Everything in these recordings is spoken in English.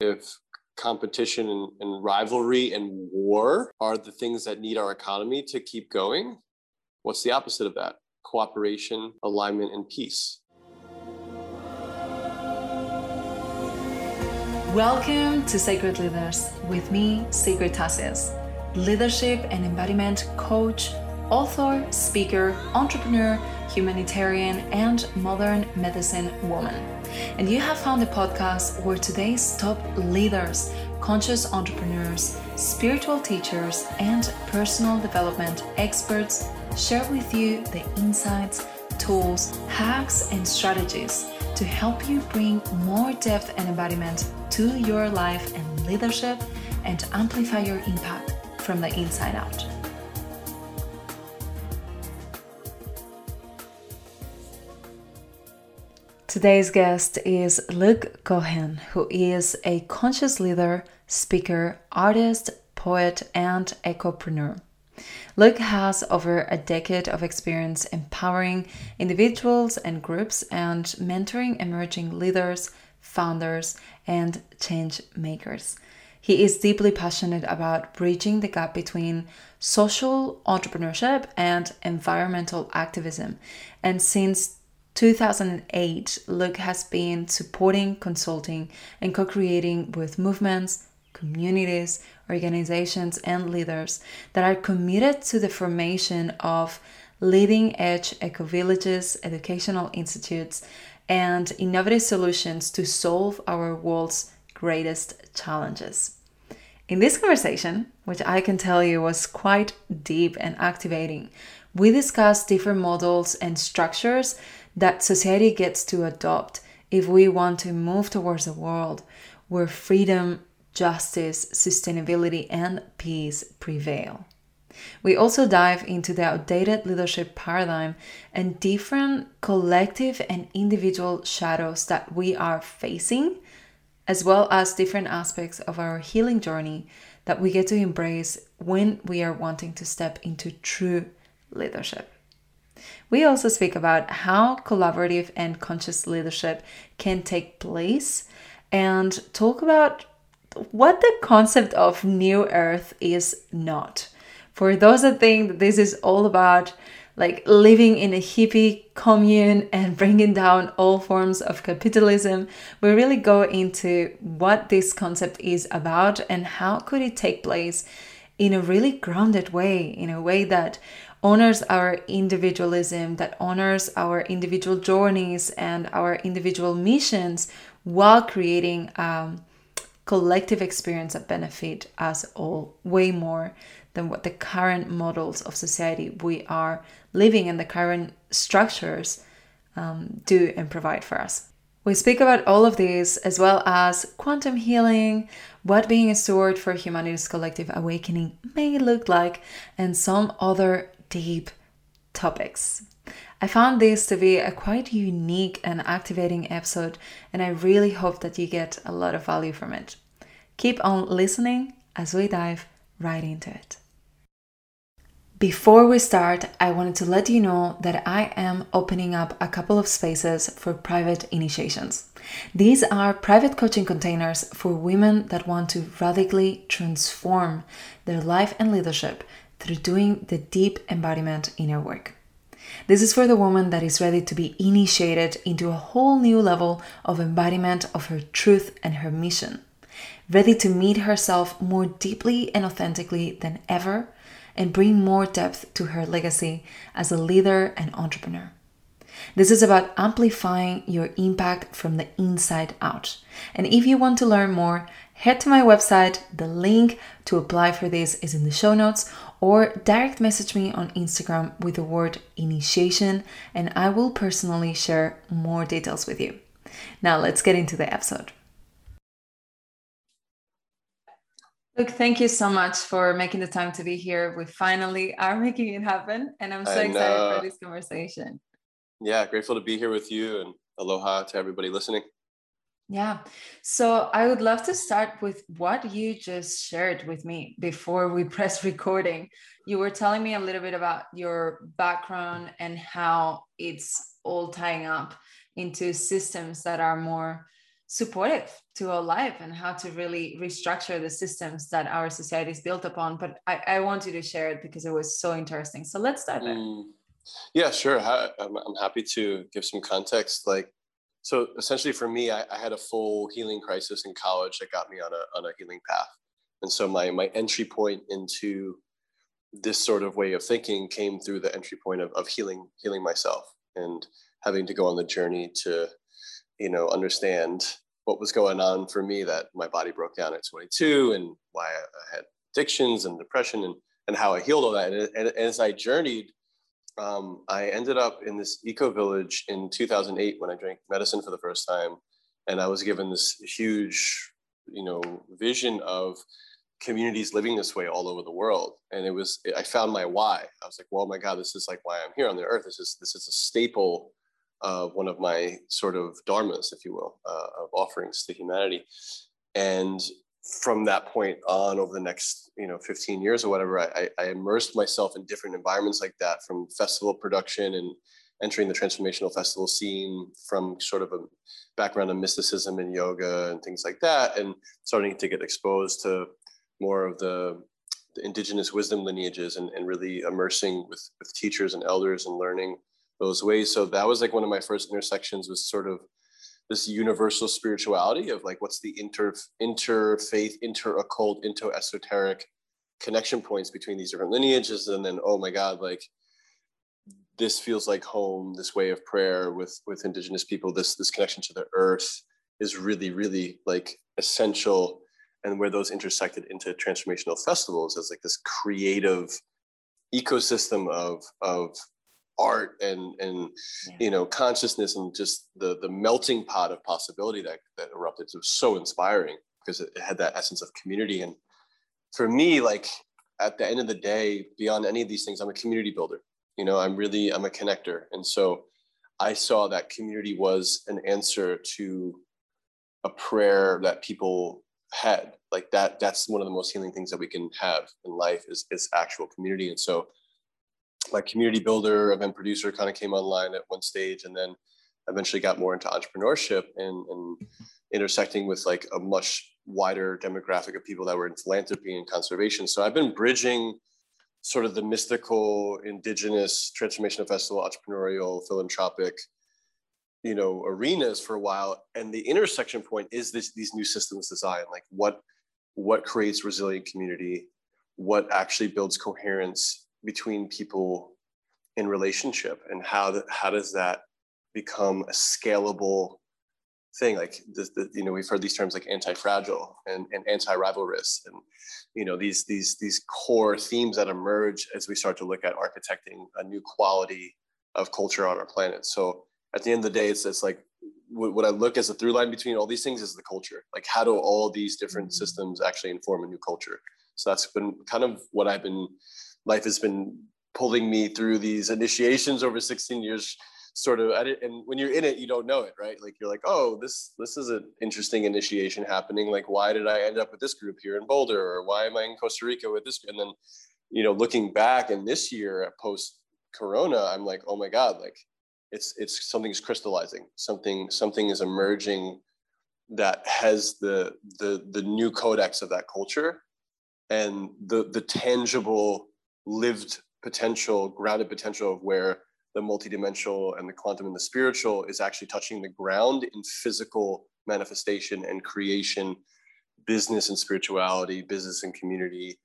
if competition and, and rivalry and war are the things that need our economy to keep going, what's the opposite of that? Cooperation, alignment, and peace. Welcome to Sacred Leaders with me, Sacred Tassias, leadership and embodiment coach, author, speaker, entrepreneur, humanitarian, and modern medicine woman. And you have found a podcast where today's top leaders, conscious entrepreneurs, spiritual teachers, and personal development experts share with you the insights, tools, hacks, and strategies to help you bring more depth and embodiment to your life and leadership and amplify your impact from the inside out. Today's guest is Luke Cohen, who is a conscious leader, speaker, artist, poet, and ecopreneur. Luke has over a decade of experience empowering individuals and groups and mentoring emerging leaders, founders, and change makers. He is deeply passionate about bridging the gap between social entrepreneurship and environmental activism. And since 2008, Luke has been supporting, consulting, and co creating with movements, communities, organizations, and leaders that are committed to the formation of leading edge eco villages, educational institutes, and innovative solutions to solve our world's greatest challenges. In this conversation, which I can tell you was quite deep and activating, we discussed different models and structures that society gets to adopt if we want to move towards a world where freedom, justice, sustainability, and peace prevail. We also dive into the outdated leadership paradigm and different collective and individual shadows that we are facing, as well as different aspects of our healing journey that we get to embrace when we are wanting to step into true leadership. We also speak about how collaborative and conscious leadership can take place and talk about what the concept of New Earth is not. For those that think that this is all about like living in a hippie commune and bringing down all forms of capitalism, we really go into what this concept is about and how could it take place in a really grounded way, in a way that honors our individualism, that honors our individual journeys and our individual missions while creating a um, collective experience that benefit us all way more than what the current models of society we are living in the current structures um, do and provide for us. We speak about all of these as well as quantum healing, what being a steward for humanity's collective awakening may look like, and some other deep topics. I found this to be a quite unique and activating episode, and I really hope that you get a lot of value from it. Keep on listening as we dive right into it. Before we start, I wanted to let you know that I am opening up a couple of spaces for private initiations. These are private coaching containers for women that want to radically transform their life and leadership through doing the deep embodiment inner work. This is for the woman that is ready to be initiated into a whole new level of embodiment of her truth and her mission, ready to meet herself more deeply and authentically than ever, and bring more depth to her legacy as a leader and entrepreneur. This is about amplifying your impact from the inside out. And if you want to learn more, head to my website. The link to apply for this is in the show notes, or direct message me on Instagram with the word initiation, and I will personally share more details with you. Now, let's get into the episode. Luke, thank you so much for making the time to be here. We finally are making it happen, and I'm so and, excited uh, for this conversation. Yeah, grateful to be here with you, and aloha to everybody listening. Yeah. So I would love to start with what you just shared with me before we press recording. You were telling me a little bit about your background and how it's all tying up into systems that are more supportive to our life and how to really restructure the systems that our society is built upon. But I, I want you to share it because it was so interesting. So let's start there. Mm, yeah, sure. I'm, I'm happy to give some context. Like, so essentially for me, I, I had a full healing crisis in college that got me on a, on a healing path. And so my, my entry point into this sort of way of thinking came through the entry point of, of healing, healing myself and having to go on the journey to you know understand what was going on for me that my body broke down at 22 and why I had addictions and depression and and how I healed all that. And, and as I journeyed, um, I ended up in this eco village in 2008 when I drank medicine for the first time, and I was given this huge, you know, vision of communities living this way all over the world. And it was I found my why. I was like, well, my God, this is like why I'm here on the earth. This is this is a staple of one of my sort of dharmas, if you will, uh, of offerings to humanity. And from that point on, over the next you know 15 years or whatever, I, I immersed myself in different environments like that, from festival production and entering the transformational festival scene, from sort of a background of mysticism and yoga and things like that, and starting to get exposed to more of the the indigenous wisdom lineages and, and really immersing with, with teachers and elders and learning those ways. So that was like one of my first intersections was sort of this universal spirituality of like what's the inter interfaith, inter occult, inter esoteric connection points between these different lineages, and then oh my god, like this feels like home. This way of prayer with with indigenous people, this this connection to the earth is really really like essential, and where those intersected into transformational festivals as like this creative ecosystem of of art and and yeah. you know consciousness and just the the melting pot of possibility that that erupted. It was so inspiring because it, it had that essence of community. And for me like at the end of the day beyond any of these things i'm a community builder. You know i'm really i'm a connector. And so i saw that community was an answer to a prayer that people had. Like that that's one of the most healing things that we can have in life is is actual community. And so like community builder, event producer kind of came online at one stage and then eventually got more into entrepreneurship and, and intersecting with like a much wider demographic of people that were in philanthropy and conservation. So I've been bridging sort of the mystical, indigenous, transformational festival, entrepreneurial, philanthropic, you know, arenas for a while. And the intersection point is this these new systems design, like what what creates resilient community, what actually builds coherence between people in relationship and how that how does that become a scalable thing like the, the, you know we've heard these terms like anti-fragile and, and anti-rivalrous and you know these these these core themes that emerge as we start to look at architecting a new quality of culture on our planet so at the end of the day it's, it's like what I look as a through line between all these things is the culture. Like, how do all these different mm-hmm. systems actually inform a new culture? So that's been kind of what I've been life has been pulling me through these initiations over 16 years sort of and when you're in it you don't know it right? Like you're like oh this this is an interesting initiation happening. Like why did i end up with this group here in boulder? Or why am i in costa rica with this? And then you know looking back and this year post corona i'm like oh my god like it's it's something's crystallizing. Something something is emerging that has the the the new codex of that culture. And the the tangible lived potential, grounded potential of where the multidimensional and the quantum and the spiritual is actually touching the ground in physical manifestation and creation, business and spirituality, business and community,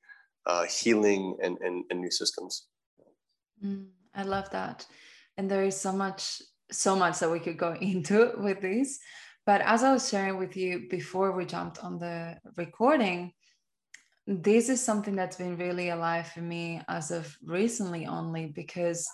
uh, healing and, and, and, new systems. Mm, I love that. And there is so much, so much that we could go into with this. But as I was sharing with you before we jumped on the recording, this is something that's been really alive for me as of recently only because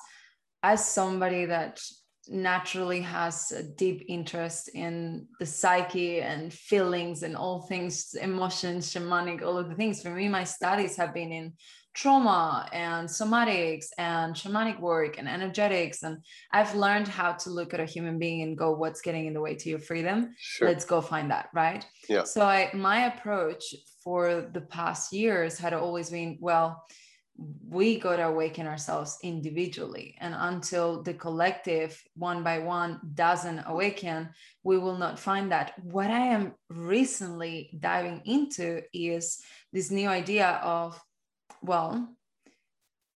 as somebody that naturally has a deep interest in the psyche and feelings and all things emotions shamanic all of the things for me my studies have been in trauma and somatics and shamanic work and energetics and i've learned how to look at a human being and go what's getting in the way to your freedom? Sure. let's go find that right? Yeah. So i my approach for the past years had always been well we got to awaken ourselves individually. And until the collective one by one doesn't awaken we will not find that. What i am recently diving into is this new idea of well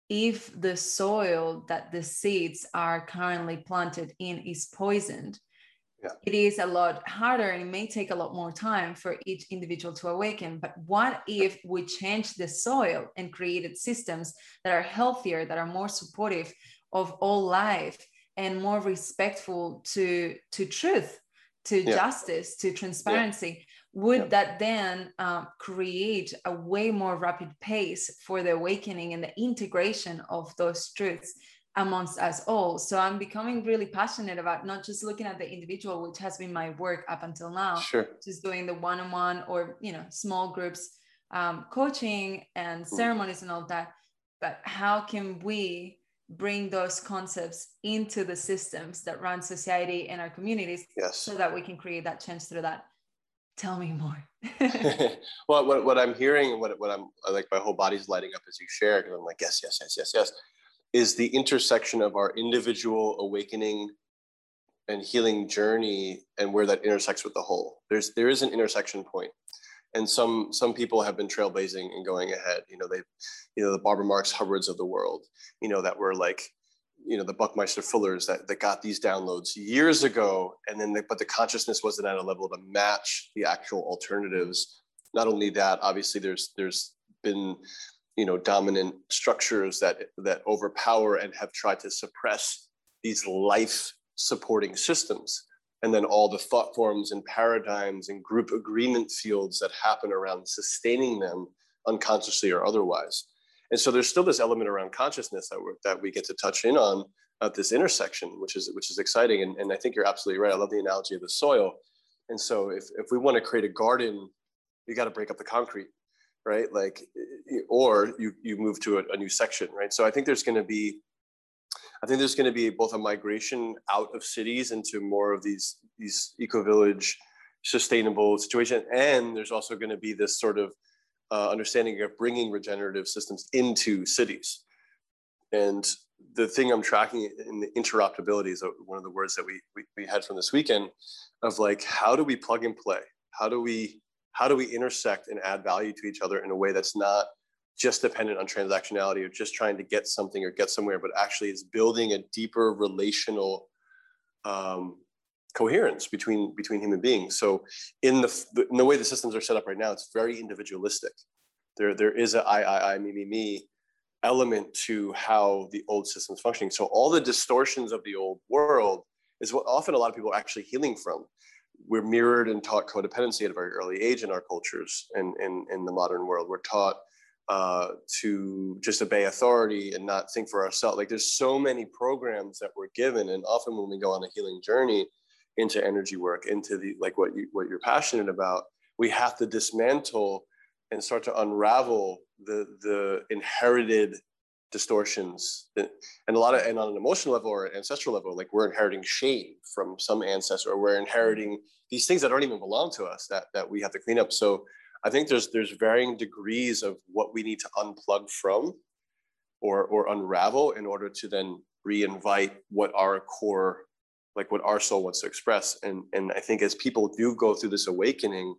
if the soil that the seeds are currently planted in is poisoned yeah. it is a lot harder and it may take a lot more time for each individual to awaken. But what if we change the soil and created systems that are healthier, that are more supportive of all life and more respectful to, to truth, to yeah. justice, to transparency? Yeah. Would that then uh, create a way more rapid pace for the awakening and the integration of those truths amongst us all. So I'm becoming really passionate about not just looking at the individual, which has been my work up until now, sure. just doing the one-on-one or you know small groups um, coaching and ceremonies and all that. But how can we bring those concepts into the systems that run society and our communities yes. so that we can create that change through that? Tell me more. well, what, what I'm hearing, what, what I'm like, my whole body's lighting up as you share, because I'm like, yes, yes, yes, yes, yes is the intersection of our individual awakening and healing journey and where that intersects with the whole. There's there is an intersection point. And some some people have been trailblazing and going ahead. You know they you know the barbara marx hubbards of the world you know that were like you know the buckminster fullers that, that got these downloads years ago. And then they, but the consciousness wasn't at a level to match the actual alternatives. Not only that obviously there's there's been you know dominant structures that that overpower and have tried to suppress these life supporting systems. And then all the thought forms and paradigms and group agreement fields that happen around sustaining them unconsciously or otherwise. And so there's still this element around consciousness that, we that we get to touch in on at this intersection which is which is exciting. And, and i think you're absolutely right. I love the analogy of the soil. And so if, if we want to create a garden you got to break up the concrete right? Like, or you you move to a, a new section, right? So I think there's going to be, I think there's going to be both a migration out of cities into more of these these eco village, sustainable situation, and there's also going to be this sort of uh, understanding of bringing regenerative systems into cities. And the thing I'm tracking in the interoperability is one of the words that we, we, we had from this weekend of like, how do we plug and play? How do we how do we intersect and add value to each other in a way that's not just dependent on transactionality or just trying to get something or get somewhere, but actually is building a deeper relational um, coherence between between human beings. So in the in the way the systems are set up right now, it's very individualistic. There there is a I I I me me me element to how the old system's functioning. So all the distortions of the old world is what often a lot of people are actually healing from we're mirrored and taught codependency at a very early age in our cultures and in, in the modern world. We're taught uh, to just obey authority and not think for ourselves. Like there's so many programs that we're given, and often when we go on a healing journey into energy work, into the like what you what you're passionate about, we have to dismantle and start to unravel the the inherited distortions and a lot of and on an emotional level or ancestral level like we're inheriting shame from some ancestor or we're inheriting these things that don't even belong to us that that we have to clean up. So i think there's there's varying degrees of what we need to unplug from or or unravel in order to then re-invite what our core like what our soul wants to express. And and i think as people do go through this awakening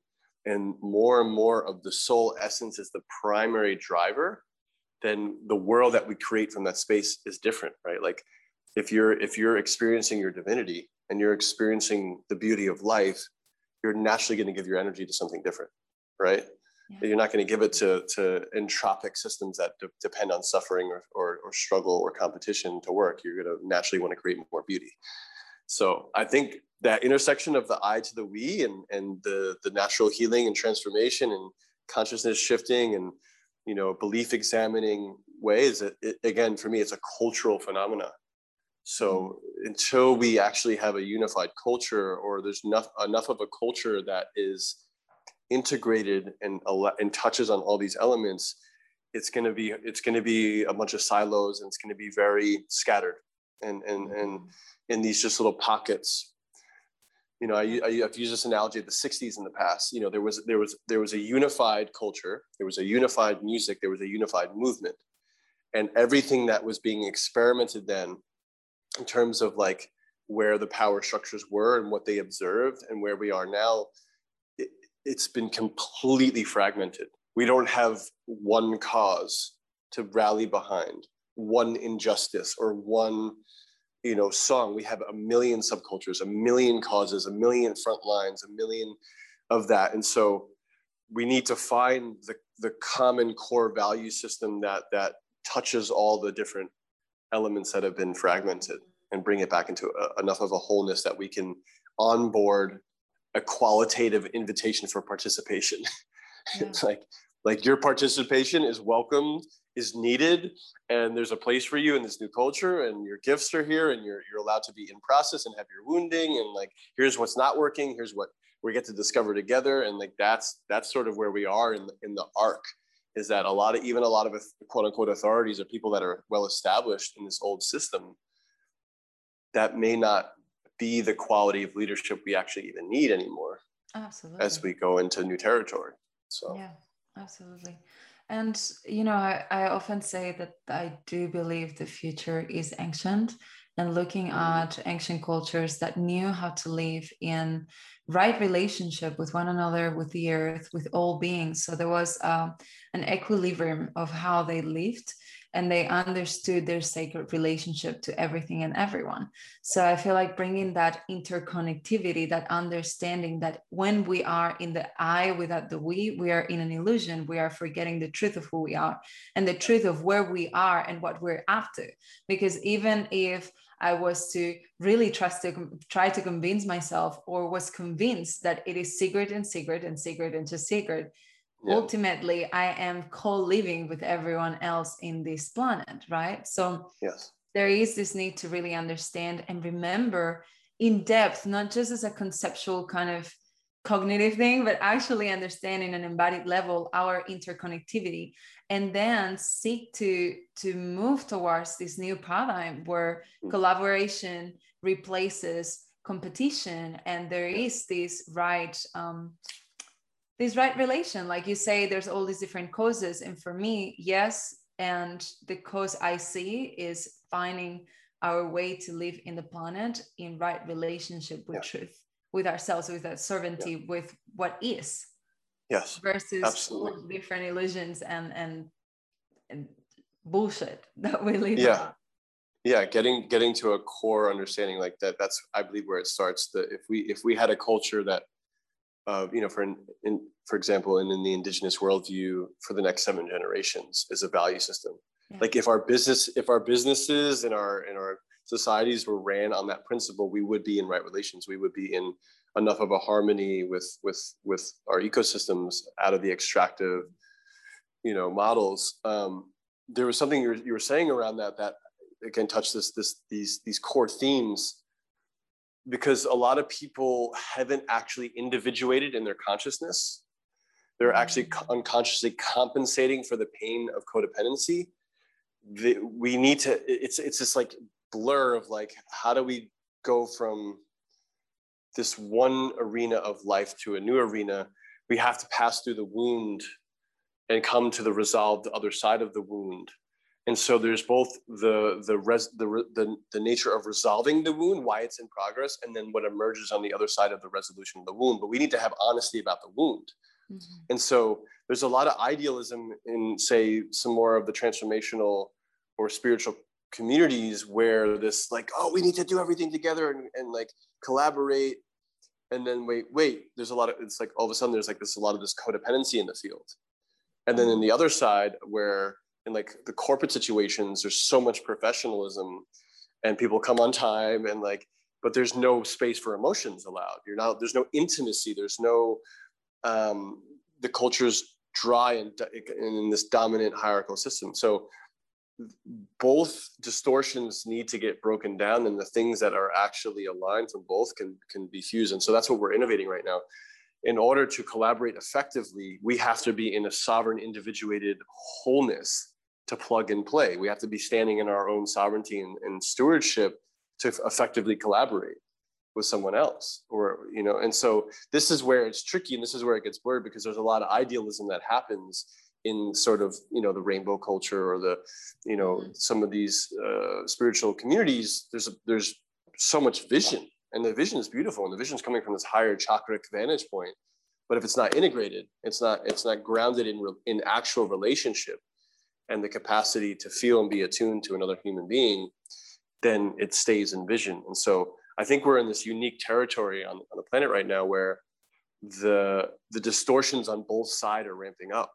and more and more of the soul essence is the primary driver then the world that we create from that space is different right? Like if you're if you're experiencing your divinity and you're experiencing the beauty of life you're naturally going to give your energy to something different right? Yeah. you're not going to give it to to entropic systems that de- depend on suffering or, or, or struggle or competition to work. You're going to naturally want to create more beauty. So i think that intersection of the i to the we and and the the natural healing and transformation and consciousness shifting and you know belief examining ways it, it, again for me it's a cultural phenomena so mm-hmm. until we actually have a unified culture or there's enough enough of a culture that is integrated and and touches on all these elements it's going to be it's going to be a bunch of silos and it's going to be very scattered and and and mm-hmm. in these just little pockets you know, I, I, have used this analogy of the '60s in the past. You know, there was there was there was a unified culture, there was a unified music, there was a unified movement, and everything that was being experimented then in terms of like where the power structures were and what they observed and where we are now it, it's been completely fragmented we don't have one cause to rally behind one injustice or one you know song we have a million subcultures a million causes a million front lines a million of that and so we need to find the, the common core value system that that touches all the different elements that have been fragmented and bring it back into a, enough of a wholeness that we can onboard a qualitative invitation for participation yeah. it's like like your participation is welcomed is needed and there's a place for you in this new culture and your gifts are here and you're, you're allowed to be in process and have your wounding and like here's what's not working here's what we get to discover together and like that's that's sort of where we are in the, in the arc is that a lot of even a lot of quote unquote authorities are people that are well established in this old system that may not be the quality of leadership we actually even need anymore absolutely. as we go into new territory so. Yeah absolutely and you know I, I often say that i do believe the future is ancient and looking mm-hmm. at ancient cultures that knew how to live in right relationship with one another with the earth with all beings so there was uh, an equilibrium of how they lived and they understood their sacred relationship to everything and everyone. So I feel like bringing that interconnectivity, that understanding that when we are in the I without the we, we are in an illusion. We are forgetting the truth of who we are and the truth of where we are and what we're after. Because even if I was to really trust to try to convince myself or was convinced that it is secret and secret and secret and just secret, yeah. ultimately i am co-living with everyone else in this planet right so yes there is this need to really understand and remember in depth not just as a conceptual kind of cognitive thing but actually understanding an embodied level our interconnectivity and then seek to to move towards this new paradigm where mm. collaboration replaces competition and there is this right um, this right relation like you say there's all these different causes and for me yes and the cause i see is finding our way to live in the planet in right relationship with yeah. truth with ourselves with that sovereignty yeah. with what is yes versus Absolutely. different illusions and and and bullshit that we live yeah on. yeah getting getting to a core understanding like that that's i believe where it starts that if we if we had a culture that uh, you know, for in, in, for example, in, in the indigenous worldview, for the next seven generations is a value system. Yeah. Like if our business, if our businesses and our and our societies were ran on that principle, we would be in right relations. We would be in enough of a harmony with with with our ecosystems out of the extractive, you know, models. Um, there was something you were, you were saying around that that again touched this this these these core themes because a lot of people haven't actually individuated in their consciousness. They're actually mm. unconsciously compensating for the pain of codependency. The, we need to, it's, it's this like blur of like, how do we go from this one arena of life to a new arena? We have to pass through the wound and come to the resolved other side of the wound and so there's both the the res, the, the the nature of resolving the wound why it's in progress and then what emerges on the other side of the resolution of the wound. But we need to have honesty about the wound. Mm-hmm. and so there's a lot of idealism in say some more of the transformational or spiritual communities where this like oh we need to do everything together and, and like collaborate. And then wait wait there's a lot of it's like all of a sudden there's like this a lot of this codependency in the field. And then in the other side where in like the corporate situations there's so much professionalism and people come on time and like but there's no space for emotions allowed. You're not there's no intimacy. There's no um the culture's dry and in this dominant hierarchical system. So both distortions need to get broken down and the things that are actually aligned from both can can be fused. And so that's what we're innovating right now. In order to collaborate effectively we have to be in a sovereign individuated wholeness to plug and play. We have to be standing in our own sovereignty and, and stewardship to effectively collaborate with someone else or you know and so this is where it's tricky and this is where it gets blurred because there's a lot of idealism that happens in sort of you know the rainbow culture or the you know mm-hmm. some of these uh, spiritual communities there's a, there's so much vision and the vision is beautiful and the vision is coming from this higher chakric vantage point but if it's not integrated it's not it's not grounded in in actual relationship and the capacity to feel and be attuned to another human being then it stays in vision and so i think we're in this unique territory on, on the planet right now where the the distortions on both sides are ramping up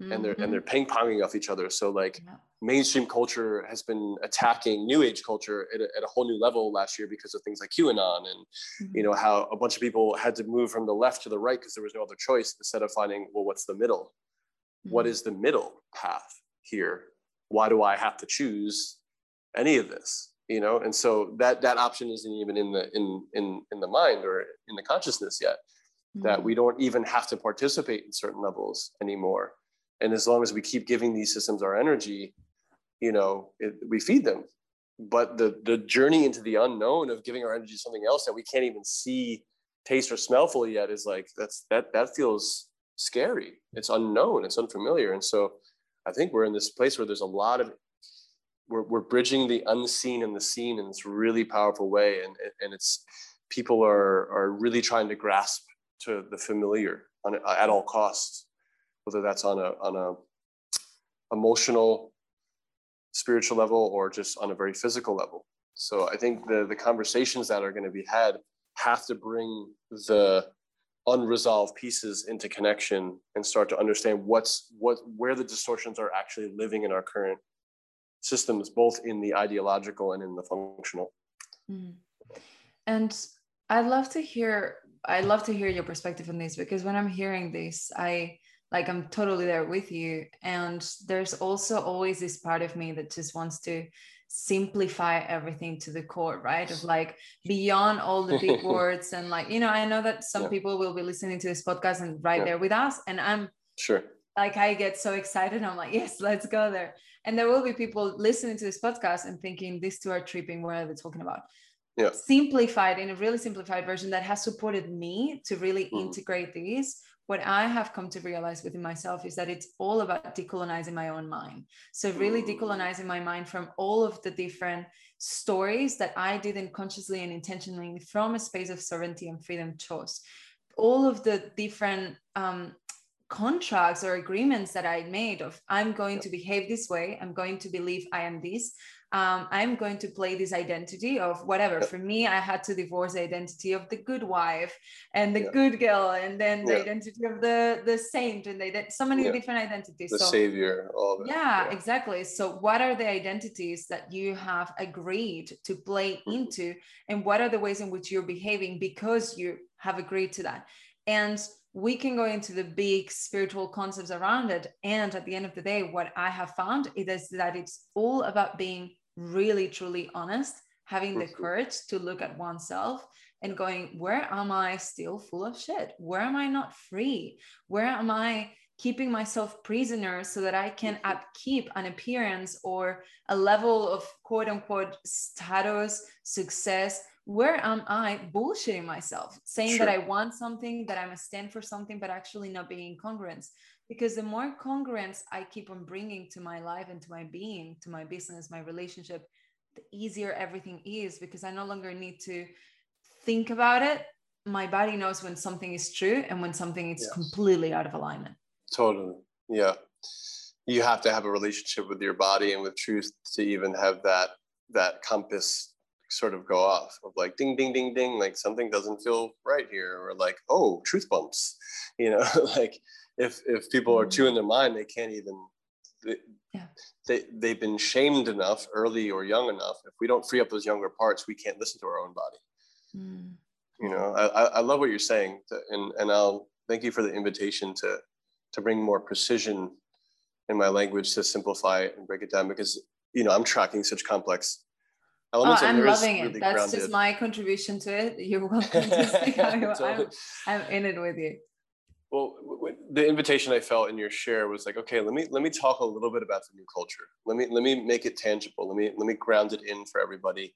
mm-hmm. and they're and they're mm-hmm. ping-ponging off each other so like yeah. mainstream culture has been attacking new age culture at a, at a, whole new level last year because of things like qanon and mm-hmm. you know how a bunch of people had to move from the left to the right because there was no other choice instead of finding well what's the middle mm-hmm. what is the middle path here. Why do i have to choose any of this? You know and so that that option isn't even in the in in in the mind or in the consciousness yet mm-hmm. that we don't even have to participate in certain levels anymore. And as long as we keep giving these systems our energy you know it, we feed them. But the the journey into the unknown of giving our energy to something else that we can't even see taste or smell fully yet is like that's that that feels scary. It's unknown. It's unfamiliar. And so i think we're in this place where there's a lot of we're, we're bridging the unseen and the seen in this really powerful way. And and it's people are are really trying to grasp to the familiar on, at all costs whether that's on a on a emotional spiritual level or just on a very physical level. So i think the the conversations that are going to be had have to bring the unresolved pieces into connection and start to understand what's what where the distortions are actually living in our current systems both in the ideological and in the functional mm. and i'd love to hear i'd love to hear your perspective on this because when i'm hearing this i like i'm totally there with you and there's also always this part of me that just wants to simplify everything to the core right of like beyond all the big words and like you know i know that some yeah. people will be listening to this podcast and right yeah. there with us and i'm sure like i get so excited i'm like yes let's go there and there will be people listening to this podcast and thinking these two are tripping what are they talking about yeah. simplified in a really simplified version that has supported me to really mm-hmm. integrate these what I have come to realize within myself is that it's all about decolonizing my own mind. So, really decolonizing my mind from all of the different stories that I didn't consciously and intentionally, from a space of sovereignty and freedom, chose. All of the different um, contracts or agreements that I made of I'm going to behave this way, I'm going to believe I am this, um, I'm going to play this identity of whatever. For me, I had to divorce the identity of the good wife and the yeah. good girl, and then the yeah. identity of the the saint, and they did so many yeah. different identities. The so, savior, all. Yeah, exactly. So, what are the identities that you have agreed to play mm-hmm. into, and what are the ways in which you're behaving because you have agreed to that? And we can go into the big spiritual concepts around it. And at the end of the day, what I have found is that it's all about being really truly honest, having the courage to look at oneself and going, where am I still full of shit? Where am I not free? Where am I keeping myself prisoner so that I can mm-hmm. upkeep an appearance or a level of quote unquote status, success? Where am I bullshitting myself, saying sure. that I want something, that I'm a stand for something, but actually not being congruent? Because the more congruence I keep on bringing to my life and to my being, to my business, my relationship, the easier everything is because I no longer need to think about it. My body knows when something is true and when something is yes. completely out of alignment. Totally. Yeah. You have to have a relationship with your body and with truth to even have that that compass sort of go off of like ding ding ding ding like something doesn't feel right here or like oh truth bumps you know like if if people are too in their mind they can't even they, yeah. they they've been shamed enough early or young enough if we don't free up those younger parts we can't listen to our own body mm. you know I, I love what you're saying and and i'll thank you for the invitation to to bring more precision in my language to simplify it and break it down because you know i'm tracking such complex elements. Oh, I'm loving really it. That's grounded. just my contribution to it. You're welcome to speak. I'm, I'm in it with you well the invitation i felt in your share was like okay let me let me talk a little bit about the new culture. Let me let me make it tangible. Let me let me ground it in for everybody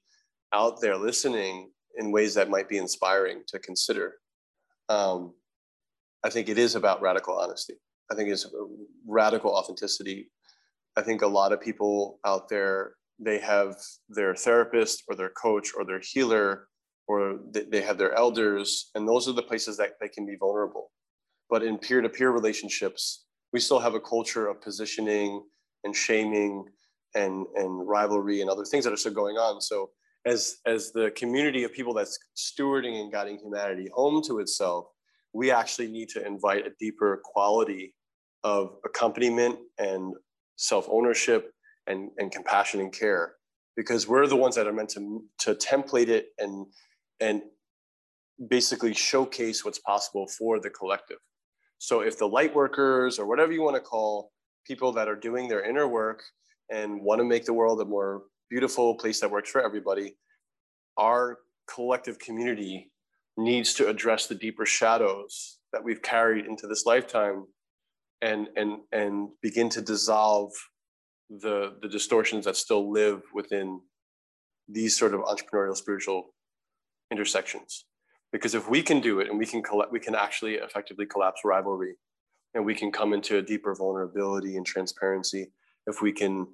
out there listening in ways that might be inspiring to consider. Um, i think it is about radical honesty. I think it's radical authenticity. I think a lot of people out there they have their therapist or their coach or their healer or they have their elders and those are the places that they can be vulnerable but in peer-to-peer relationships we still have a culture of positioning and shaming and and rivalry and other things that are still going on. So as as the community of people that's stewarding and guiding humanity home to itself we actually need to invite a deeper quality of accompaniment and self-ownership and, and compassion and care because we're the ones that are meant to, to template it and and basically showcase what's possible for the collective so if the light workers or whatever you want to call people that are doing their inner work and want to make the world a more beautiful place that works for everybody our collective community needs to address the deeper shadows that we've carried into this lifetime and and and begin to dissolve the the distortions that still live within these sort of entrepreneurial spiritual intersections because if we can do it and we can collect we can actually effectively collapse rivalry and we can come into a deeper vulnerability and transparency if we can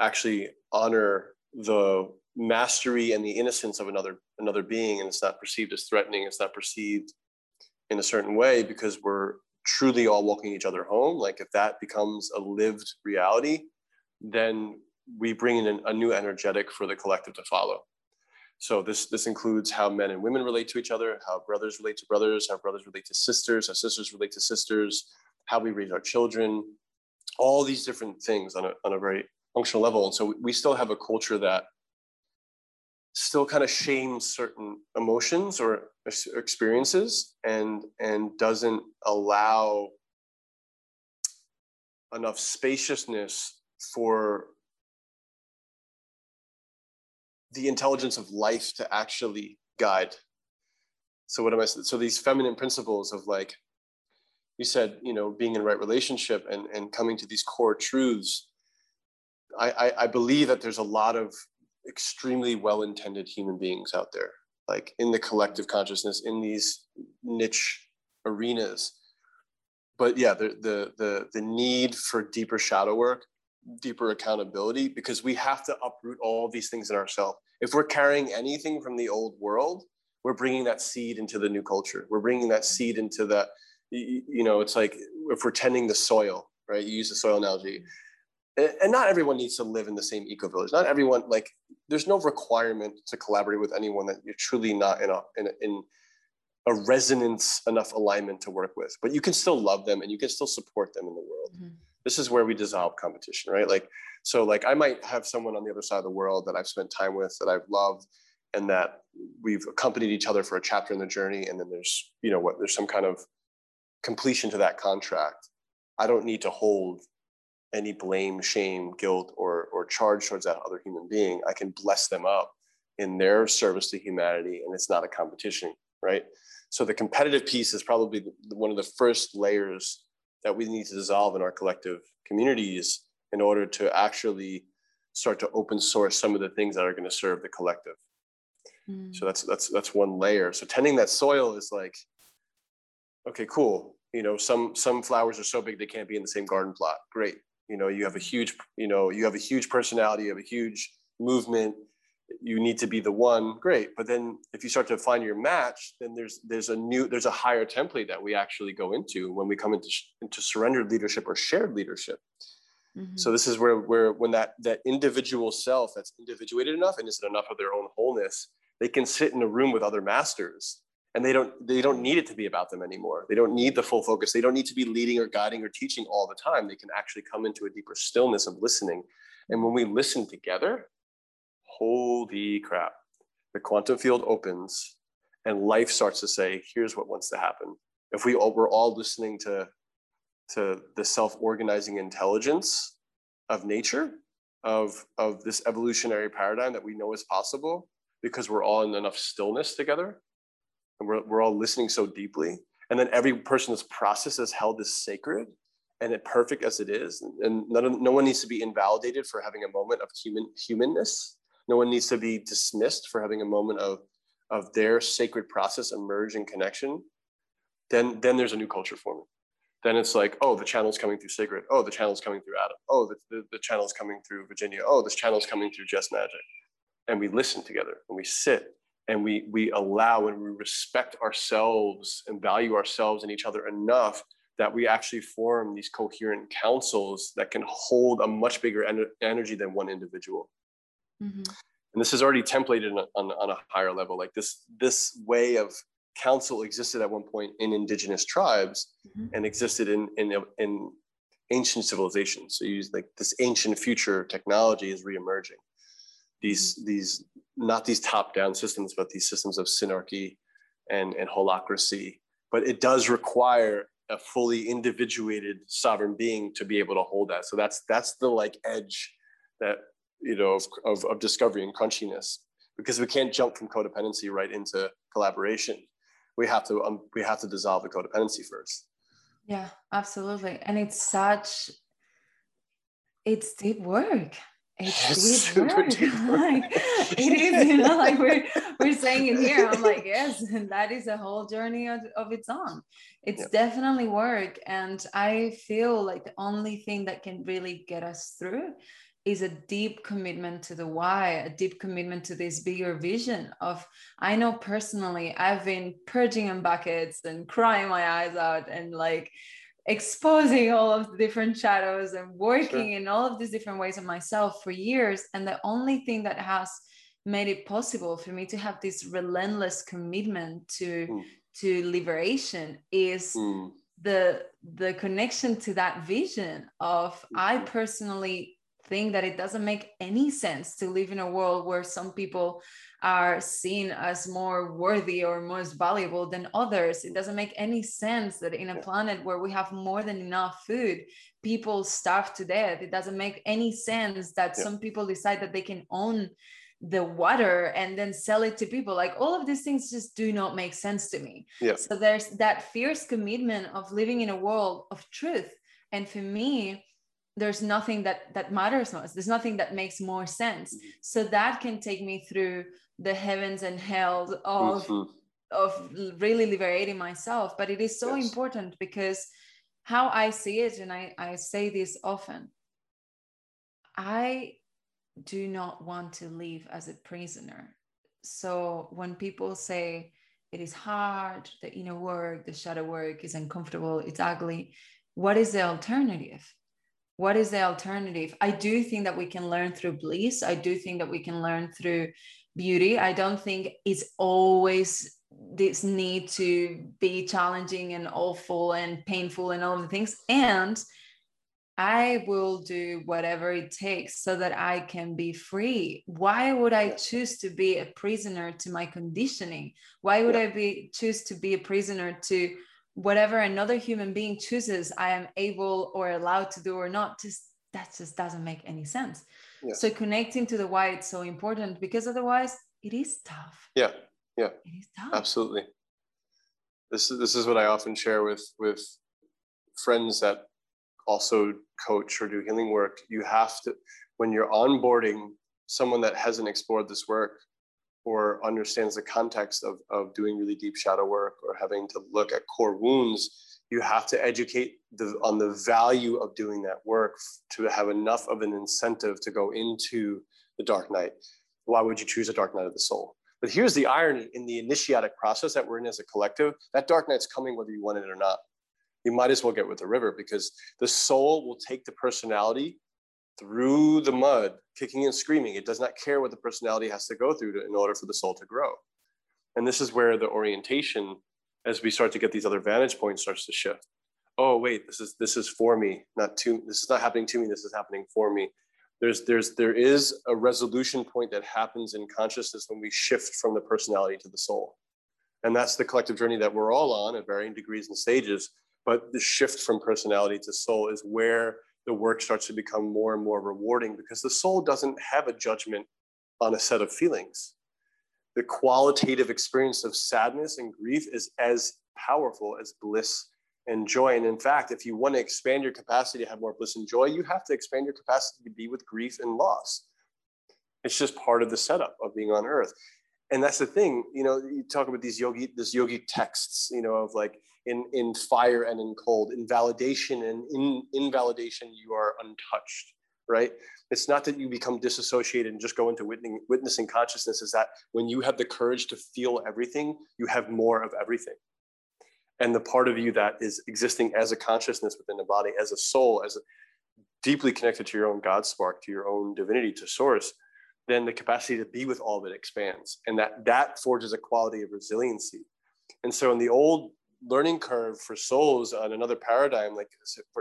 actually honor the mastery and the innocence of another another being and it's not perceived as threatening it's not perceived in a certain way because we're truly all walking each other home like if that becomes a lived reality then we bring in a new energetic for the collective to follow so this this includes how men and women relate to each other how brothers relate to brothers how brothers relate to sisters how sisters relate to sisters how we raise our children all these different things on a, on a very functional level. And so we still have a culture that still kind of shames certain emotions or experiences and and doesn't allow enough spaciousness for the intelligence of life to actually guide. So what am i so these feminine principles of like you said you know being in right relationship and and coming to these core truths I, I, I believe that there's a lot of extremely well-intended human beings out there like in the collective consciousness in these niche arenas. But yeah the the the, the need for deeper shadow work deeper accountability because we have to uproot all these things in ourselves if we're carrying anything from the old world we're bringing that seed into the new culture we're bringing that seed into that you know it's like if we're tending the soil right you use the soil analogy and not everyone needs to live in the same eco village. Not everyone like there's no requirement to collaborate with anyone that you're truly not in a in in a resonance enough alignment to work with. But you can still love them and you can still support them in the world. Mm-hmm. This is where we dissolve competition, right? Like so, like I might have someone on the other side of the world that I've spent time with that I've loved and that we've accompanied each other for a chapter in the journey, and then there's you know what there's some kind of completion to that contract. I don't need to hold any blame, shame, guilt, or, or charge towards that other human being. I can bless them up in their service to humanity, and it's not a competition, right? So the competitive piece is probably one of the first layers that we need to dissolve in our collective communities in order to actually start to open source some of the things that are going to serve the collective. Mm. So that's that's that's one layer. So tending that soil is like, okay, cool. You know, some some flowers are so big they can't be in the same garden plot. Great you know you have a huge you know you have a huge personality you have a huge movement you need to be the one great. But then if you start to find your match then there's there's a new there's a higher template that we actually go into when we come into into surrendered leadership or shared leadership. Mm-hmm. so this is where where when that that individual self that's individuated enough and is enough of their own wholeness they can sit in a room with other masters and they don't they don't need it to be about them anymore. They don't need the full focus. They don't need to be leading or guiding or teaching all the time. They can actually come into a deeper stillness of listening. And when we listen together holy crap. The quantum field opens and life starts to say here's what wants to happen. If we all we're all listening to to the self-organizing intelligence of nature of of this evolutionary paradigm that we know is possible because we're all in enough stillness together and we're, we're all listening so deeply and then every person's process is held as sacred and it perfect as it is and none of, no one needs to be invalidated for having a moment of human humanness no one needs to be dismissed for having a moment of of their sacred process emerge in connection then then there's a new culture forming then it's like, oh, the channel's coming through sacred. Oh, the channel's coming through Adam. Oh, the, the, the channel's coming through Virginia. Oh, this channel's coming through Jess Magic. And we listen together and we sit and we we allow and we respect ourselves and value ourselves and each other enough that we actually form these coherent councils that can hold a much bigger en- energy than one individual. Mm-hmm. And this is already templated on, on a higher level. Like this, this way of council existed at one point in indigenous tribes mm-hmm. and existed in, in, in ancient civilizations. So you use like this ancient future technology is reemerging. These, mm-hmm. these, not these top-down systems, but these systems of synarchy and, and holacracy. But it does require a fully individuated sovereign being to be able to hold that. So that's that's the like edge that you know of, of, of discovery and crunchiness because we can't jump from codependency right into collaboration. We have to um, we have to dissolve the codependency first. Yeah, absolutely, and it's such it's deep work it's deep work. Deep work. like it is, you know, like we're we're saying it here. I'm like, yes, and that is a whole journey of, of its own. It's yeah. definitely work. And I feel like the only thing that can really get us through is a deep commitment to the why, a deep commitment to this bigger vision of I know personally I've been purging in buckets and crying my eyes out and like exposing all of the different shadows and working sure. in all of these different ways of myself for years. And the only thing that has made it possible for me to have this relentless commitment to mm. to liberation is mm. the the connection to that vision of mm-hmm. I personally think that it doesn't make any sense to live in a world where some people are seen as more worthy or most valuable than others. It doesn't make any sense that in a planet where we have more than enough food, people starve to death. It doesn't make any sense that yeah. some people decide that they can own the water and then sell it to people like all of these things just do not make sense to me yeah. so there's that fierce commitment of living in a world of truth and for me there's nothing that that matters most there's nothing that makes more sense mm-hmm. so that can take me through the heavens and hells of mm-hmm. of really liberating myself but it is so yes. important because how i see it and i i say this often i do not want to live as a prisoner so when people say it is hard the inner work the shadow work is uncomfortable it's ugly what is the alternative what is the alternative i do think that we can learn through bliss i do think that we can learn through beauty. I don't think it's always this need to be challenging and awful and painful and all of the things. And I will do whatever it takes so that I can be free. Why would I choose to be a prisoner to my conditioning? Why would I be choose to be a prisoner to whatever another human being chooses I am able or allowed to do or not? Just that just doesn't make any sense. Yeah. So connecting to the why it's so important because otherwise it is tough. Yeah. Yeah. It is tough. Absolutely. This is this is what I often share with with friends that also coach or do healing work. You have to when you're onboarding someone that hasn't explored this work or understands the context of, of doing really deep shadow work or having to look at core wounds you have to educate the, on the value of doing that work to have enough of an incentive to go into the dark night. Why would you choose a dark night of the soul? But here's the irony in the initiatic process that we're in as a collective, that dark night's coming whether you want it or not. You might as well get with the river because the soul will take the personality through the mud, kicking and screaming. It does not care what the personality has to go through to, in order for the soul to grow. And this is where the orientation as we start to get these other vantage points starts to shift oh wait this is this is for me not to this is not happening to me this is happening for me there's there's there is a resolution point that happens in consciousness when we shift from the personality to the soul and that's the collective journey that we're all on at varying degrees and stages but the shift from personality to soul is where the work starts to become more and more rewarding because the soul doesn't have a judgment on a set of feelings the qualitative experience of sadness and grief is as powerful as bliss and joy. And in fact, if you want to expand your capacity to have more bliss and joy, you have to expand your capacity to be with grief and loss. It's just part of the setup of being on earth. And that's the thing, you know, you talk about these yogi, this yogi texts, you know, of like, in in fire and in cold in validation and in invalidation you are untouched right? It's not that you become disassociated and just go into witnessing, witnessing consciousness is that when you have the courage to feel everything you have more of everything. And the part of you that is existing as a consciousness within the body as a soul as a, deeply connected to your own god spark to your own divinity to source then the capacity to be with all of it expands. And that that forges a quality of resiliency. And so in the old learning curve for souls on another paradigm like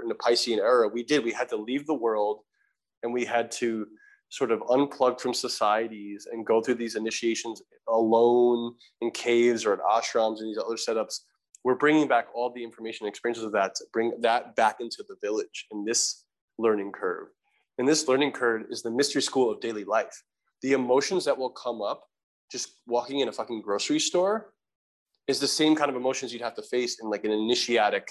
in the piscean era we did we had to leave the world and we had to sort of unplug from societies and go through these initiations alone in caves or at ashrams and these other setups. We're bringing back all the information and experiences of that to bring that back into the village in this learning curve. And this learning curve is the mystery school of daily life. The emotions that will come up just walking in a fucking grocery store is the same kind of emotions you'd have to face in like an initiatic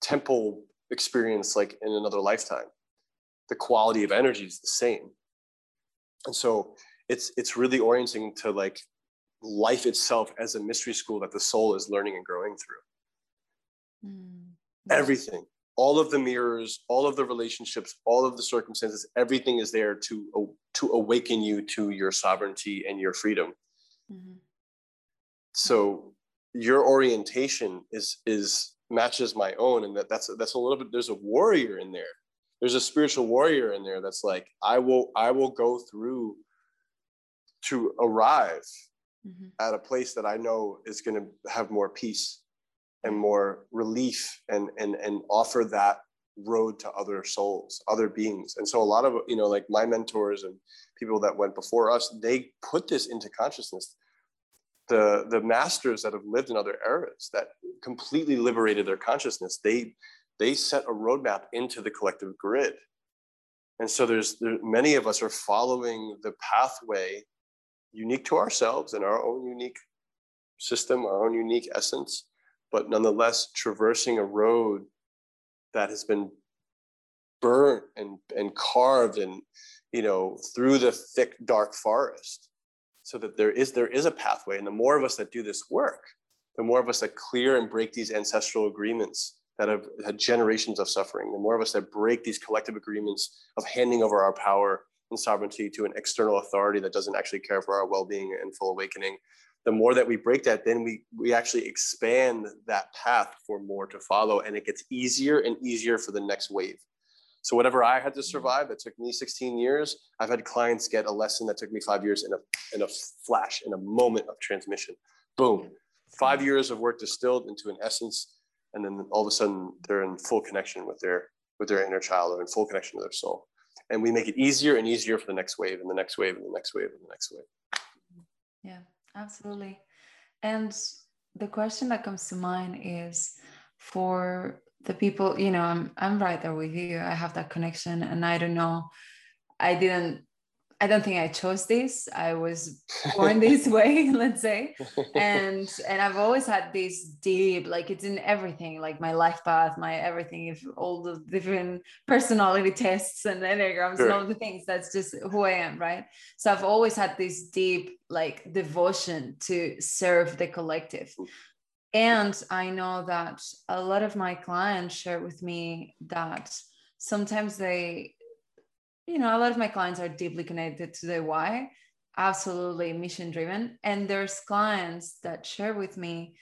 temple experience like in another lifetime. The quality of energy is the same. And so it's it's really orienting to like life itself as a mystery school that the soul is learning and growing through. Mm. everything. All of the mirrors all of the relationships all of the circumstances everything is there to to awaken you to your sovereignty and your freedom. Mm-hmm. So your orientation is is matches my own and that that's that's a little bit there's a warrior in there there's a spiritual warrior in there that's like i will i will go through to arrive mm-hmm. at a place that i know is going to have more peace and more relief and and and offer that road to other souls other beings and so a lot of you know like my mentors and people that went before us they put this into consciousness the the masters that have lived in other eras that completely liberated their consciousness they they set a roadmap into the collective grid. And so there's there, many of us are following the pathway unique to ourselves and our own unique system our own unique essence but nonetheless traversing a road that has been burnt and, and carved and you know through the thick dark forest so that there is there is a pathway and the more of us that do this work the more of us that clear and break these ancestral agreements that have had generations of suffering the more of us that break these collective agreements of handing over our power and sovereignty to an external authority that doesn't actually care for our well-being and full awakening the more that we break that, then we we actually expand that path for more to follow, and it gets easier and easier for the next wave. So whatever I had to mm-hmm. survive that took me 16 years, I've had clients get a lesson that took me five years in a in a flash, in a moment of transmission. Boom, five mm-hmm. years of work distilled into an essence, and then all of a sudden they're in full connection with their with their inner child or in full connection with their soul. And we make it easier and easier for the next wave and the next wave and the next wave and the next wave. Mm-hmm. Yeah. Absolutely. And the question that comes to mind is for the people, you know, I'm I'm right there with you. I have that connection and I don't know. I didn't I don't think I chose this. I was born this way, let's say. And and I've always had this deep, like it's in everything, like my life path, my everything, if all the different personality tests and enneagrams sure. and all the things. That's just who I am, right? So I've always had this deep like devotion to serve the collective. And I know that a lot of my clients share with me that sometimes they you know, a lot of my clients are deeply connected to the why, absolutely mission driven. And there's clients that share with me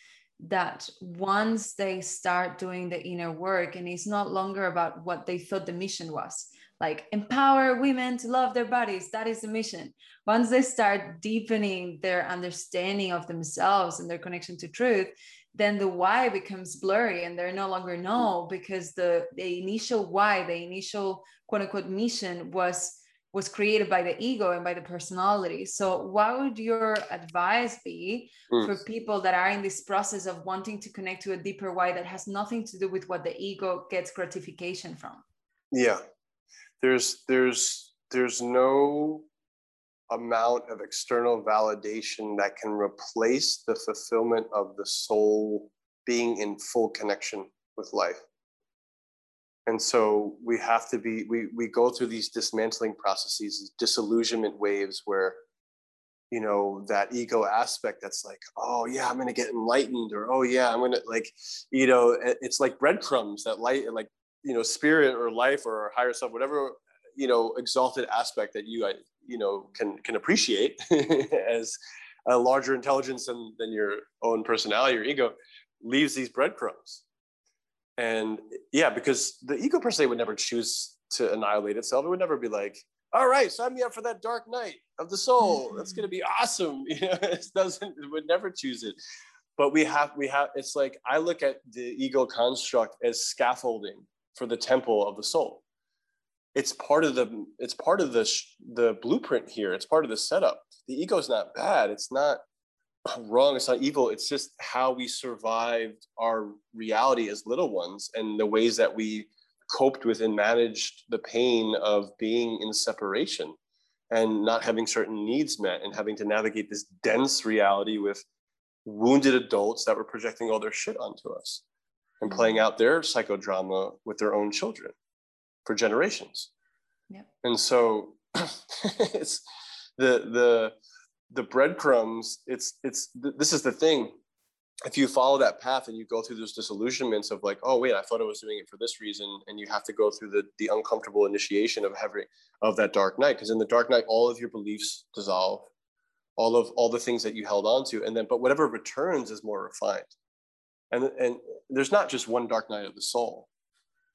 that once they start doing the inner work and it's not longer about what they thought the mission was like empower women to love their bodies that is the mission once they start deepening their understanding of themselves and their connection to truth then the why becomes blurry and they're no longer know because the the initial why the initial quote unquote mission was was created by the ego and by the personality. So, what would your advice be mm. for people that are in this process of wanting to connect to a deeper why that has nothing to do with what the ego gets gratification from? Yeah, there's there's there's no amount of external validation that can replace the fulfillment of the soul being in full connection with life. And so we have to be we we go through these dismantling processes these disillusionment waves where you know that ego aspect that's like oh yeah i'm gonna get enlightened or oh yeah i'm gonna like you know it's like breadcrumbs that light like you know spirit or life or higher self whatever you know exalted aspect that you you know can can appreciate as a larger intelligence than, than your own personality or ego leaves these breadcrumbs and yeah because the ego per se would never choose to annihilate itself it would never be like all right, sign me up for that dark night of the soul. That's going to be mm-hmm. awesome. You know, it doesn't, it would never choose it. But we have, we have, it's like, I look at the ego construct as scaffolding for the temple of the soul. It's part of the, it's part of the, the blueprint here. It's part of the setup. The ego is not bad. It's not wrong. It's not evil. It's just how we survived our reality as little ones and the ways that we coped with and managed the pain of being in separation and not having certain needs met and having to navigate this dense reality with wounded adults that were projecting all their shit onto us and playing mm-hmm. out their psychodrama with their own children for generations. Yep. And so it's the the the breadcrumbs it's it's this is the thing if you follow that path and you go through those disillusionments of like, oh wait, I thought I was doing it for this reason, and you have to go through the the uncomfortable initiation of having of that dark night, because in the dark night, all of your beliefs dissolve, all of all the things that you held on to, and then but whatever returns is more refined, and and there's not just one dark night of the soul.